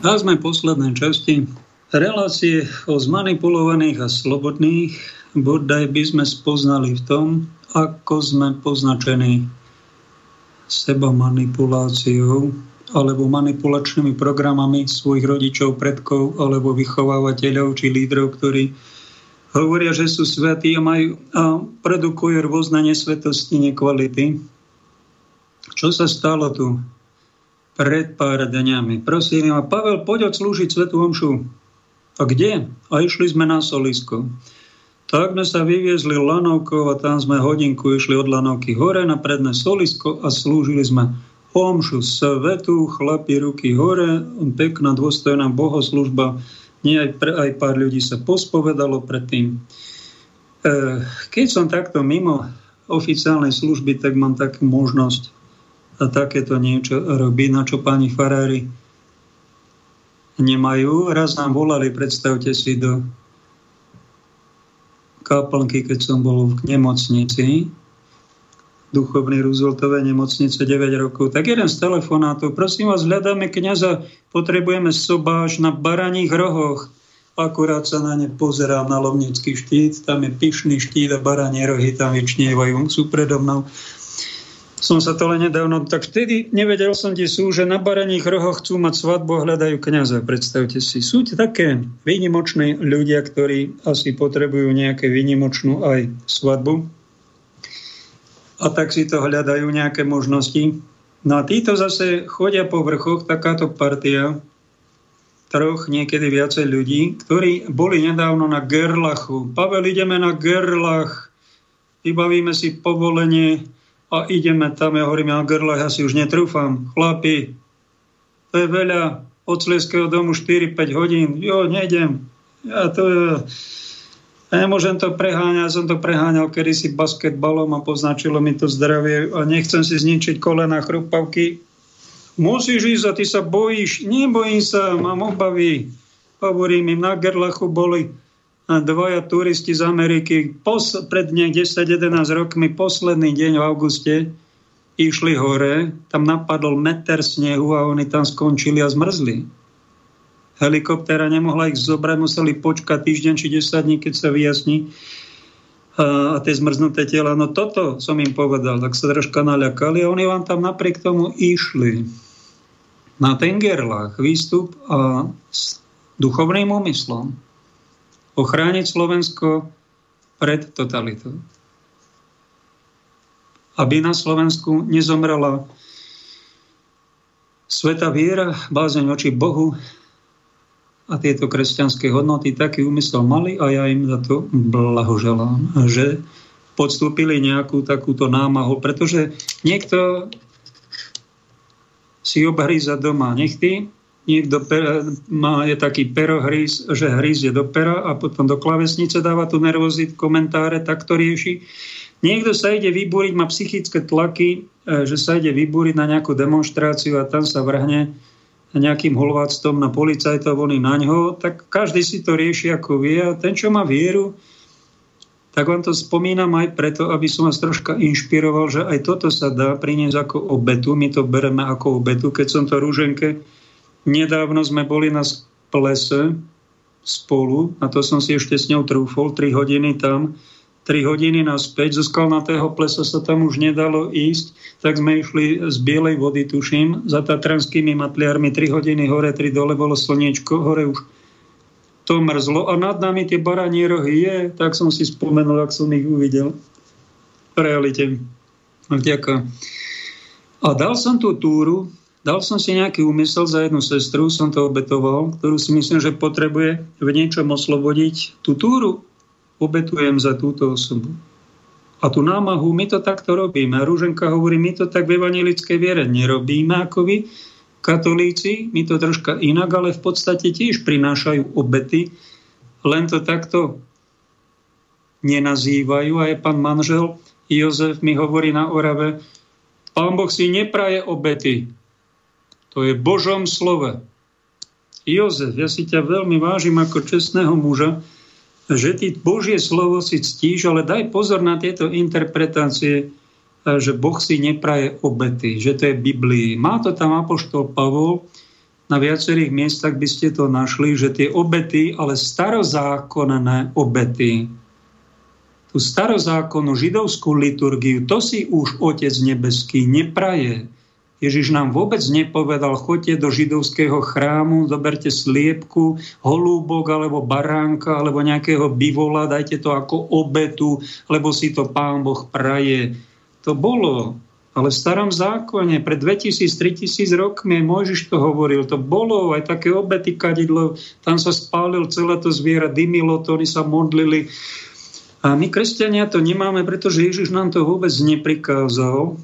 A sme v poslednej časti relácie o zmanipulovaných a slobodných. Bodaj by sme spoznali v tom, ako sme poznačení seba manipuláciou alebo manipulačnými programami svojich rodičov, predkov alebo vychovávateľov či lídrov, ktorí hovoria, že sú svetí a, majú, a produkujú rôzne nesvetosti, nekvality. Čo sa stalo tu pred pár dňami? Prosím, a Pavel, poď odslúžiť Svetu Omšu. A kde? A išli sme na Solisko. Tak sme sa vyviezli Lanovkou a tam sme hodinku išli od Lanovky hore na predné solisko a slúžili sme omšu svetu, chlapi ruky hore, pekná dôstojná bohoslužba. Nie aj, pre, aj pár ľudí sa pospovedalo predtým. E, keď som takto mimo oficiálnej služby, tak mám takú možnosť a takéto niečo robiť, na čo pani farári nemajú. Raz nám volali, predstavte si, do kaplnky, keď som bol v nemocnici, duchovnej Rooseveltovej nemocnice 9 rokov, tak jeden z telefonátov, prosím vás, hľadáme kniaza, potrebujeme sobáš na baraních rohoch. Akurát sa na ne pozerám na lovnický štít, tam je pyšný štít a baranie rohy tam vyčnievajú, sú predo mnou som sa to len nedávno, tak vtedy nevedel som, kde sú, že na baraních rohoch chcú mať svadbu a hľadajú kniaza. Predstavte si. Sú také výnimočné ľudia, ktorí asi potrebujú nejaké výnimočnú aj svadbu. A tak si to hľadajú nejaké možnosti. No a títo zase chodia po vrchoch, takáto partia, troch, niekedy viacej ľudí, ktorí boli nedávno na Gerlachu. Pavel, ideme na Gerlach, vybavíme si povolenie, a ideme tam, ja hovorím, ja grle, ja si už netrúfam. Chlapi, to je veľa od Slieského domu 4-5 hodín. Jo, nejdem. Ja to. Ja nemôžem to preháňať, som to preháňal kedysi basketbalom a poznačilo mi to zdravie a nechcem si zničiť kolena chrupavky. Musíš ísť a ty sa bojíš. Nebojím sa, mám obavy. Hovorím im, na Gerlachu boli dvaja turisti z Ameriky pos- pred 10-11 rokmi, posledný deň v auguste, išli hore, tam napadol meter snehu a oni tam skončili a zmrzli. Helikoptéra nemohla ich zobrať, museli počkať týždeň či 10 dní, keď sa vyjasní a tie zmrznuté tela. No toto som im povedal, tak sa troška naľakali a oni vám tam napriek tomu išli. Na Tengerlách výstup a s duchovným úmyslom ochrániť Slovensko pred totalitou. Aby na Slovensku nezomrela sveta viera, bázeň voči Bohu a tieto kresťanské hodnoty taký úmysel mali a ja im za to blahoželám, že podstúpili nejakú takúto námahu, pretože niekto si obhríza doma nechty niekto per, má, je taký perohríz, že hríz je do pera a potom do klavesnice dáva tu nervozit, komentáre, tak to rieši. Niekto sa ide vybúriť, má psychické tlaky, e, že sa ide vybúriť na nejakú demonstráciu a tam sa vrhne nejakým holváctvom na policajtov, oni na ňo, tak každý si to rieši ako vie a ten, čo má vieru, tak vám to spomínam aj preto, aby som vás troška inšpiroval, že aj toto sa dá priniesť ako obetu. My to bereme ako obetu. Keď som to rúženke Nedávno sme boli na plese spolu, a to som si ešte s ňou trúfol, 3 hodiny tam, 3 hodiny naspäť, zo skalnatého plesa sa tam už nedalo ísť, tak sme išli z bielej vody, tuším, za tatranskými matliarmi 3 hodiny hore, 3 dole, bolo slniečko, hore už to mrzlo a nad nami tie baranie rohy je, tak som si spomenul, ak som ich uvidel v realite. Ďakujem. A dal som tú túru Dal som si nejaký úmysel za jednu sestru, som to obetoval, ktorú si myslím, že potrebuje v niečom oslobodiť. Tú túru obetujem za túto osobu. A tú námahu, my to takto robíme. A Rúženka hovorí, my to tak v evanilickej viere nerobíme ako vy, katolíci, my to troška inak, ale v podstate tiež prinášajú obety, len to takto nenazývajú. A je pán manžel Jozef mi hovorí na Orave, Pán Boh si nepraje obety. To je Božom slove. Jozef, ja si ťa veľmi vážim ako čestného muža, že ty Božie slovo si ctíš, ale daj pozor na tieto interpretácie, že Boh si nepraje obety, že to je Biblii. Má to tam Apoštol Pavol, na viacerých miestach by ste to našli, že tie obety, ale starozákonné obety, tú starozákonnú židovskú liturgiu, to si už Otec nebeský nepraje. Ježiš nám vôbec nepovedal, choďte do židovského chrámu, zoberte sliepku, holúbok alebo baránka alebo nejakého bivola, dajte to ako obetu, lebo si to pán Boh praje. To bolo. Ale v starom zákone, pred 2000-3000 rokmi, Mojžiš to hovoril, to bolo aj také obety kadidlo, tam sa spálil celé to zviera, dymilo to, oni sa modlili. A my, kresťania, to nemáme, pretože Ježiš nám to vôbec neprikázal.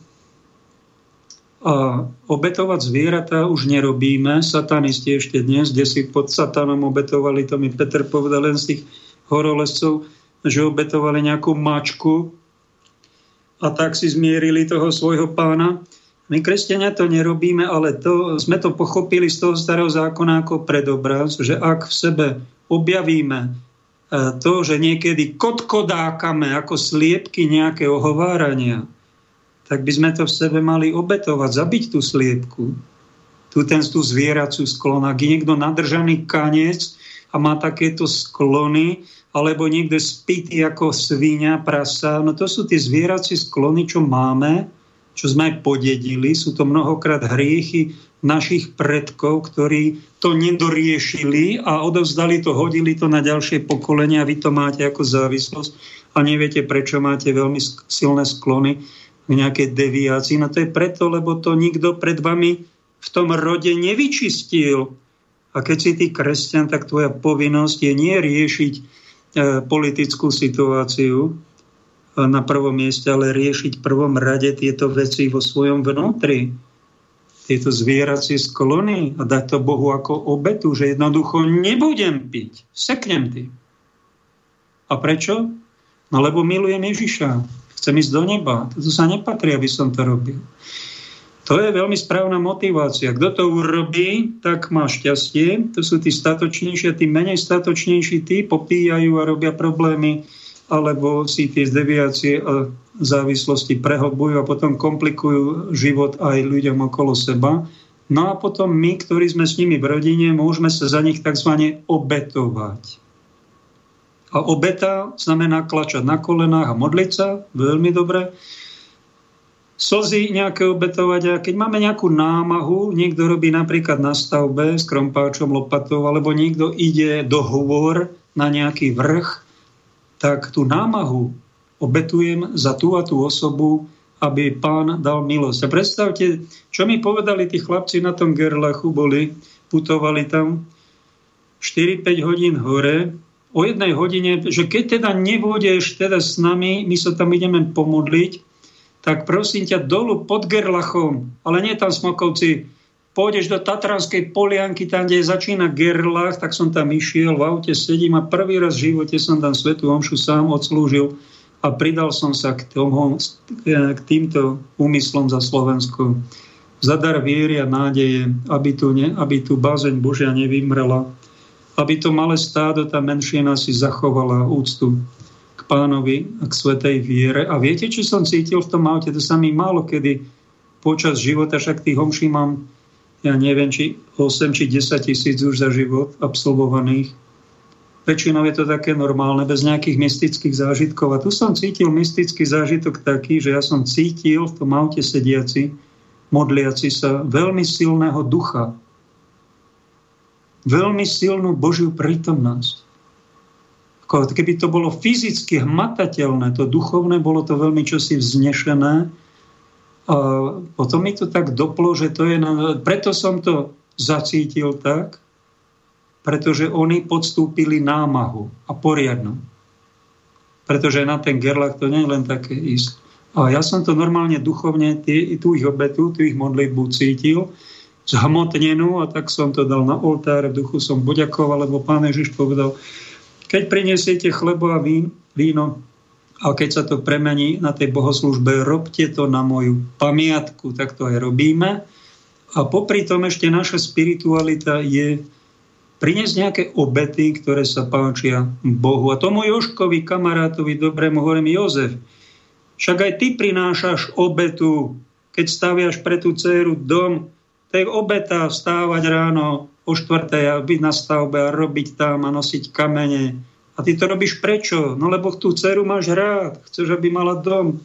A obetovať zvieratá už nerobíme. Satanisti ešte dnes, kde si pod satanom obetovali, to mi Peter povedal len z tých horolescov, že obetovali nejakú mačku, a tak si zmierili toho svojho pána. My, kresťania, to nerobíme, ale to, sme to pochopili z toho starého zákona ako predobraz, že ak v sebe objavíme e, to, že niekedy kotkodákame ako sliepky nejaké ohovárania, tak by sme to v sebe mali obetovať, zabiť tú sliepku, tú, ten, tú zvieracú sklon. Ak je niekto nadržaný kanec a má takéto sklony, alebo niekde spitý ako svíňa, prasa. No to sú tie zvieracie sklony, čo máme, čo sme aj podedili. Sú to mnohokrát hriechy našich predkov, ktorí to nedoriešili a odovzdali to, hodili to na ďalšie pokolenia a vy to máte ako závislosť a neviete, prečo máte veľmi silné sklony k nejakej deviácii. No to je preto, lebo to nikto pred vami v tom rode nevyčistil. A keď si ty kresťan, tak tvoja povinnosť je nie riešiť E, politickú situáciu e, na prvom mieste, ale riešiť v prvom rade tieto veci vo svojom vnútri. Tieto zvieracie sklony a dať to Bohu ako obetu, že jednoducho nebudem piť. Seknem ty. A prečo? No lebo milujem Ježiša. Chcem ísť do neba. To sa nepatrí, aby som to robil. To je veľmi správna motivácia. Kto to urobí, tak má šťastie. To sú tí statočnejší a tí menej statočnejší, tí popíjajú a robia problémy, alebo si tie zdeviácie a závislosti prehlbujú a potom komplikujú život aj ľuďom okolo seba. No a potom my, ktorí sme s nimi v rodine, môžeme sa za nich tzv. obetovať. A obeta znamená klačať na kolenách a modliť sa, veľmi dobre slzy nejaké obetovať a keď máme nejakú námahu, niekto robí napríklad na stavbe s krompáčom, lopatou, alebo niekto ide do hovor na nejaký vrch, tak tú námahu obetujem za tú a tú osobu, aby pán dal milosť. A predstavte, čo mi povedali tí chlapci na tom Gerlachu, boli, putovali tam 4-5 hodín hore, o jednej hodine, že keď teda nebudeš teda s nami, my sa tam ideme pomodliť, tak prosím ťa dolu pod Gerlachom, ale nie tam Smokovci, pôjdeš do Tatranskej polianky, tam, kde začína Gerlach, tak som tam išiel, v aute sedím a prvý raz v živote som tam Svetu Omšu sám odslúžil a pridal som sa k, tomu, k týmto úmyslom za Slovensko. Zadar viery a nádeje, aby tu, ne, aby tu bázeň Božia nevymrela, aby to malé stádo, tá menšina si zachovala úctu pánovi a k svetej viere. A viete, čo som cítil v tom aute? To sa mi málo kedy počas života, však tých homší mám, ja neviem, či 8 či 10 tisíc už za život absolvovaných. Väčšinou je to také normálne, bez nejakých mystických zážitkov. A tu som cítil mystický zážitok taký, že ja som cítil v tom aute sediaci, modliaci sa, veľmi silného ducha. Veľmi silnú Božiu prítomnosť keby to bolo fyzicky hmatateľné, to duchovné, bolo to veľmi čosi vznešené. A potom mi to tak doplo, že to je... Na... Preto som to zacítil tak, pretože oni podstúpili námahu a poriadnu. Pretože na ten gerlach to nie je len také ísť. A ja som to normálne duchovne, tú ich obetu, tú ich modlitbu cítil, zhmotnenú a tak som to dal na oltár, v duchu som poďakoval, lebo pán Ježiš povedal, keď prinesiete chlebo a vín, víno A keď sa to premení na tej bohoslužbe, robte to na moju pamiatku, tak to aj robíme. A popri tom ešte naša spiritualita je priniesť nejaké obety, ktoré sa páčia Bohu. A tomu Joškovi, kamarátovi, dobrému hovorím, Jozef, však aj ty prinášaš obetu, keď staviaš pre tú dceru dom, to je obeta vstávať ráno o štvrtej a byť na stavbe a robiť tam a nosiť kamene. A ty to robíš prečo? No lebo tú dceru máš rád, chceš, aby mala dom.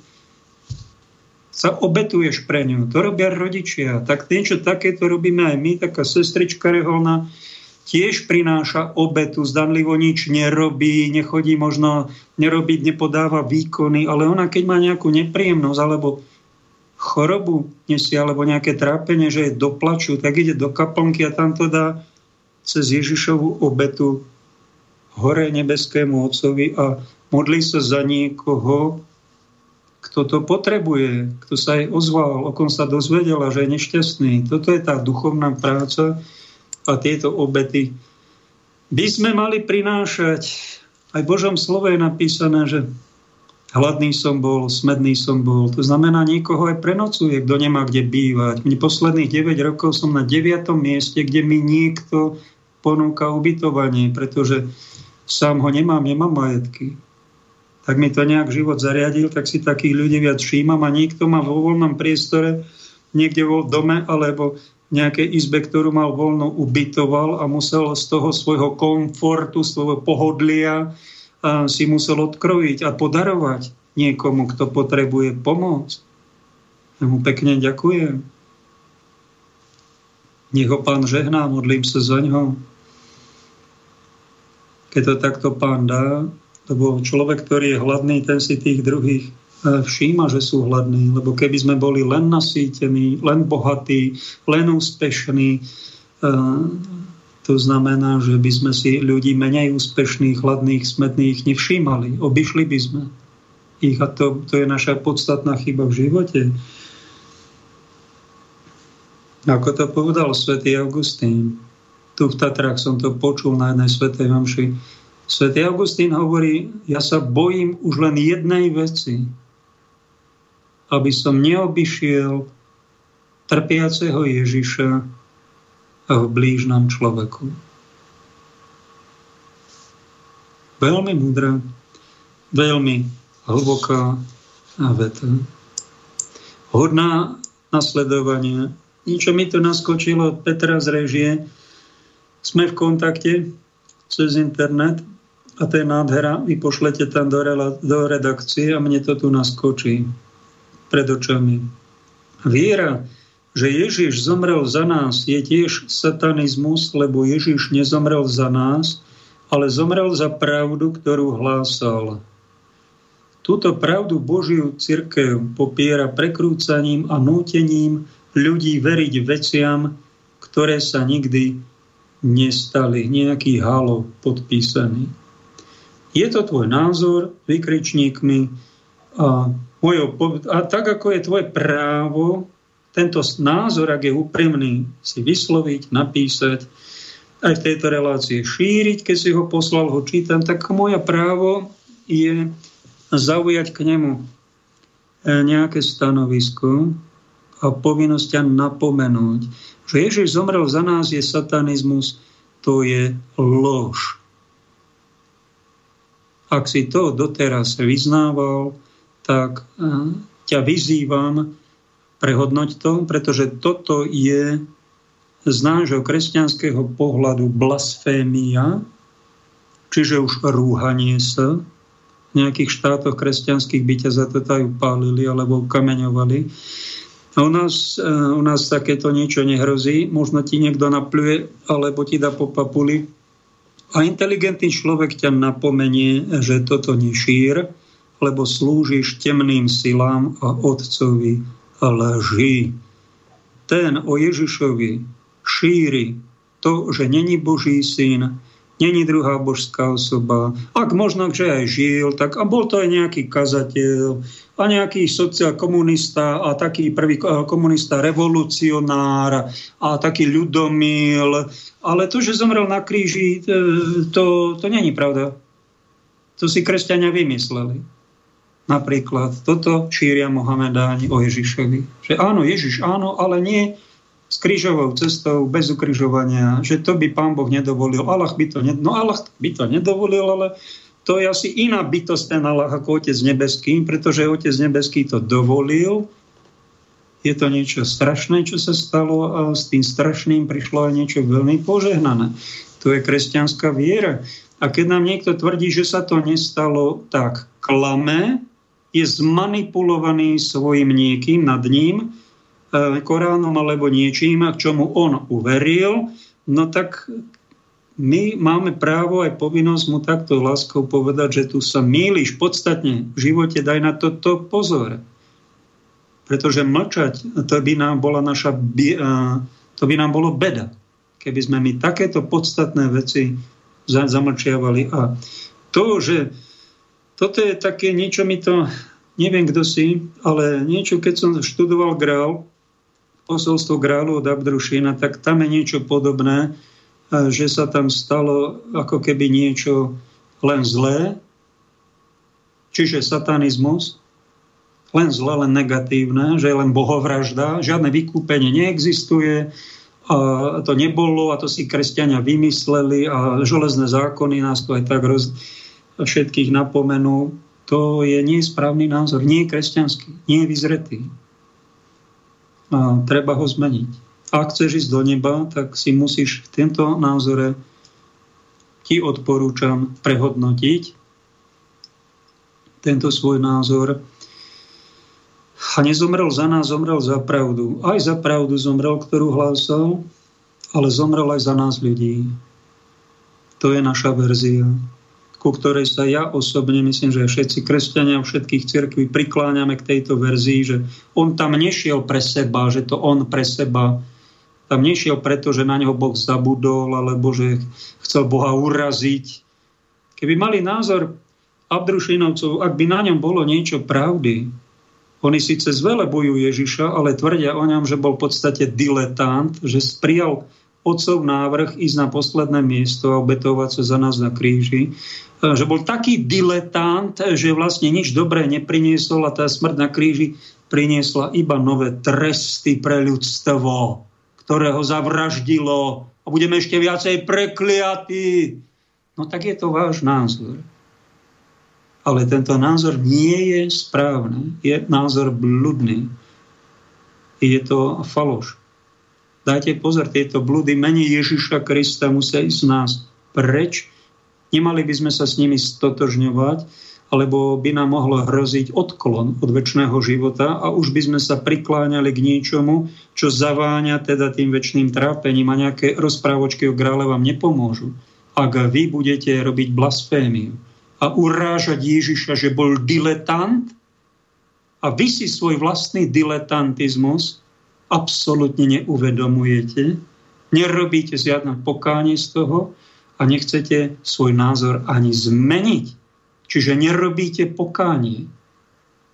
Sa obetuješ pre ňu. To robia rodičia. Tak niečo takéto robíme aj my, taká sestrička reholná, tiež prináša obetu, zdanlivo nič nerobí, nechodí možno nerobiť, nepodáva výkony, ale ona keď má nejakú nepríjemnosť alebo chorobu nesie, alebo nejaké trápenie, že je doplaču, tak ide do kaplnky a tam to dá cez Ježišovú obetu hore nebeskému Otcovi a modlí sa za niekoho, kto to potrebuje, kto sa jej ozval, o kom sa dozvedela, že je nešťastný. Toto je tá duchovná práca, a tieto obety by sme mali prinášať. Aj v Božom slove je napísané, že hladný som bol, smedný som bol. To znamená, niekoho aj prenocuje, kto nemá kde bývať. Mne posledných 9 rokov som na 9. mieste, kde mi niekto ponúka ubytovanie, pretože sám ho nemám, nemám majetky. Tak mi to nejak život zariadil, tak si takých ľudí viac všímam a niekto ma vo voľnom priestore niekde vo dome alebo nejakej izbe, ktorú mal voľno, ubytoval a musel z toho svojho komfortu, svojho pohodlia si musel odkrojiť a podarovať niekomu, kto potrebuje pomoc. Ja mu pekne ďakujem. Nech ho pán žehná, modlím sa za ňo. Keď to takto pán dá, lebo človek, ktorý je hladný, ten si tých druhých E, všíma, že sú hladní, lebo keby sme boli len nasýtení, len bohatí, len úspešní, e, to znamená, že by sme si ľudí menej úspešných, hladných, smedných nevšímali. Obyšli by sme ich a to, to je naša podstatná chyba v živote. Ako to povedal svätý Augustín, tu v Tatrách som to počul na jednej svetej mamši. Svetý Augustín hovorí, ja sa bojím už len jednej veci, aby som neobyšiel trpiaceho Ježiša v blížnom človeku. Veľmi múdra, veľmi hlboká veta. Hodná nasledovania. Niečo mi tu naskočilo od Petra z režie. Sme v kontakte cez internet a to je nádhera. Vy pošlete tam do, do redakcie a mne to tu naskočí pred očami. Viera, že Ježiš zomrel za nás, je tiež satanizmus, lebo Ježiš nezomrel za nás, ale zomrel za pravdu, ktorú hlásal. Túto pravdu Božiu církev popiera prekrúcaním a nútením ľudí veriť veciam, ktoré sa nikdy nestali. Nejaký halo podpísaný. Je to tvoj názor vykričníkmi a mojou, a tak ako je tvoje právo tento názor, ak je úprimný, si vysloviť, napísať, aj v tejto relácii šíriť, keď si ho poslal, ho čítam, tak moja právo je zaujať k nemu e, nejaké stanovisko a povinnosť napomenúť, že Ježiš zomrel za nás je satanizmus, to je lož. Ak si to doteraz vyznával, tak eh, ťa vyzývam prehodnoť to, pretože toto je z nášho kresťanského pohľadu blasfémia, čiže už rúhanie sa. V nejakých štátoch kresťanských by ťa za to tajú pálili alebo kameňovali. A u nás, eh, u nás takéto niečo nehrozí. Možno ti niekto napľuje, alebo ti dá po papuli. A inteligentný človek ťa napomenie, že toto nešír, lebo slúžiš temným silám a otcovi lží. Ten o Ježišovi šíri to, že není Boží syn, není druhá božská osoba. Ak možno, že aj žil, tak a bol to aj nejaký kazateľ a nejaký sociál komunista a taký prvý komunista revolucionár a taký ľudomil. Ale to, že zomrel na kríži, to, to není pravda. To si kresťania vymysleli. Napríklad toto šíria Mohamedáni o Ježišovi. Že áno, Ježiš áno, ale nie s krížovou cestou, bez ukrižovania, že to by pán Boh nedovolil. Allah by to, ne, no Allah by to nedovolil, ale to je asi iná bytosť ten Allah ako Otec nebeský, pretože Otec nebeský to dovolil. Je to niečo strašné, čo sa stalo a s tým strašným prišlo aj niečo veľmi požehnané. To je kresťanská viera. A keď nám niekto tvrdí, že sa to nestalo, tak klame, je zmanipulovaný svojim niekým nad ním, e, Koránom alebo niečím, k čomu on uveril, no tak my máme právo aj povinnosť mu takto láskou povedať, že tu sa míliš podstatne v živote, daj na toto pozor. Pretože mlčať, to by nám bola naša, to by nám bolo beda, keby sme my takéto podstatné veci zamlčiavali. A to, že toto je také niečo mi to, neviem kto si, ale niečo, keď som študoval Grál, posolstvo Grálu od Abdrušina, tak tam je niečo podobné, e, že sa tam stalo ako keby niečo len zlé, čiže satanizmus, len zlé, len negatívne, že je len bohovražda, žiadne vykúpenie neexistuje, a to nebolo a to si kresťania vymysleli a železné zákony nás to aj tak roz, všetkých napomenú, to je nesprávny názor, nie je kresťanský, nie je vyzretý. A treba ho zmeniť. Ak chceš ísť do neba, tak si musíš v tento názore ti odporúčam prehodnotiť tento svoj názor. A nezomrel za nás, zomrel za pravdu. Aj za pravdu zomrel, ktorú hlásal, ale zomrel aj za nás ľudí. To je naša verzia ku ktorej sa ja osobne, myslím, že všetci kresťania všetkých cirkví prikláňame k tejto verzii, že on tam nešiel pre seba, že to on pre seba tam nešiel preto, že na neho Boh zabudol, alebo že chcel Boha uraziť. Keby mali názor Abdrušinovcov, ak by na ňom bolo niečo pravdy, oni síce zvelebujú Ježiša, ale tvrdia o ňom, že bol v podstate diletant, že prijal otcov návrh ísť na posledné miesto a obetovať sa za nás na kríži že bol taký diletant, že vlastne nič dobré nepriniesol a tá smrť na kríži priniesla iba nové tresty pre ľudstvo, ktoré ho zavraždilo a budeme ešte viacej prekliatí. No tak je to váš názor. Ale tento názor nie je správny. Je názor bludný. Je to faloš. Dajte pozor, tieto bludy mení Ježiša Krista musia ísť z nás preč, Nemali by sme sa s nimi stotožňovať, alebo by nám mohlo hroziť odklon od väčšného života a už by sme sa prikláňali k niečomu, čo zaváňa teda tým väčšným trápením a nejaké rozprávočky o grále vám nepomôžu. Ak vy budete robiť blasfémiu a urážať Ježiša, že bol diletant a vy si svoj vlastný diletantizmus absolútne neuvedomujete, nerobíte žiadne pokánie z toho, a nechcete svoj názor ani zmeniť. Čiže nerobíte pokánie.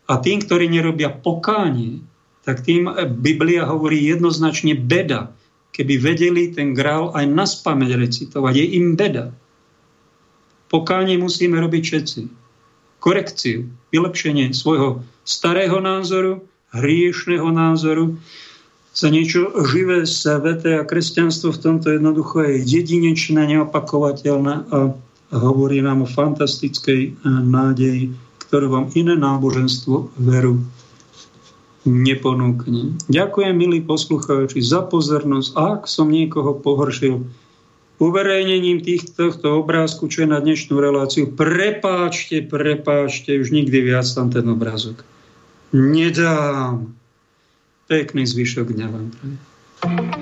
A tým, ktorí nerobia pokánie, tak tým Biblia hovorí jednoznačne beda. Keby vedeli ten grál aj na spameť recitovať, je im beda. Pokánie musíme robiť všetci. Korekciu, vylepšenie svojho starého názoru, hriešného názoru, za niečo živé, sveté a kresťanstvo v tomto jednoducho je jedinečné, neopakovateľné a hovorí nám o fantastickej e, nádeji, ktorú vám iné náboženstvo veru neponúkne. Ďakujem, milí poslucháči, za pozornosť. Ak som niekoho pohoršil uverejnením týchto, obrázku, čo je na dnešnú reláciu, prepáčte, prepáčte, už nikdy viac tam ten obrázok nedám. Pekný zvyšok dňa vám prajem.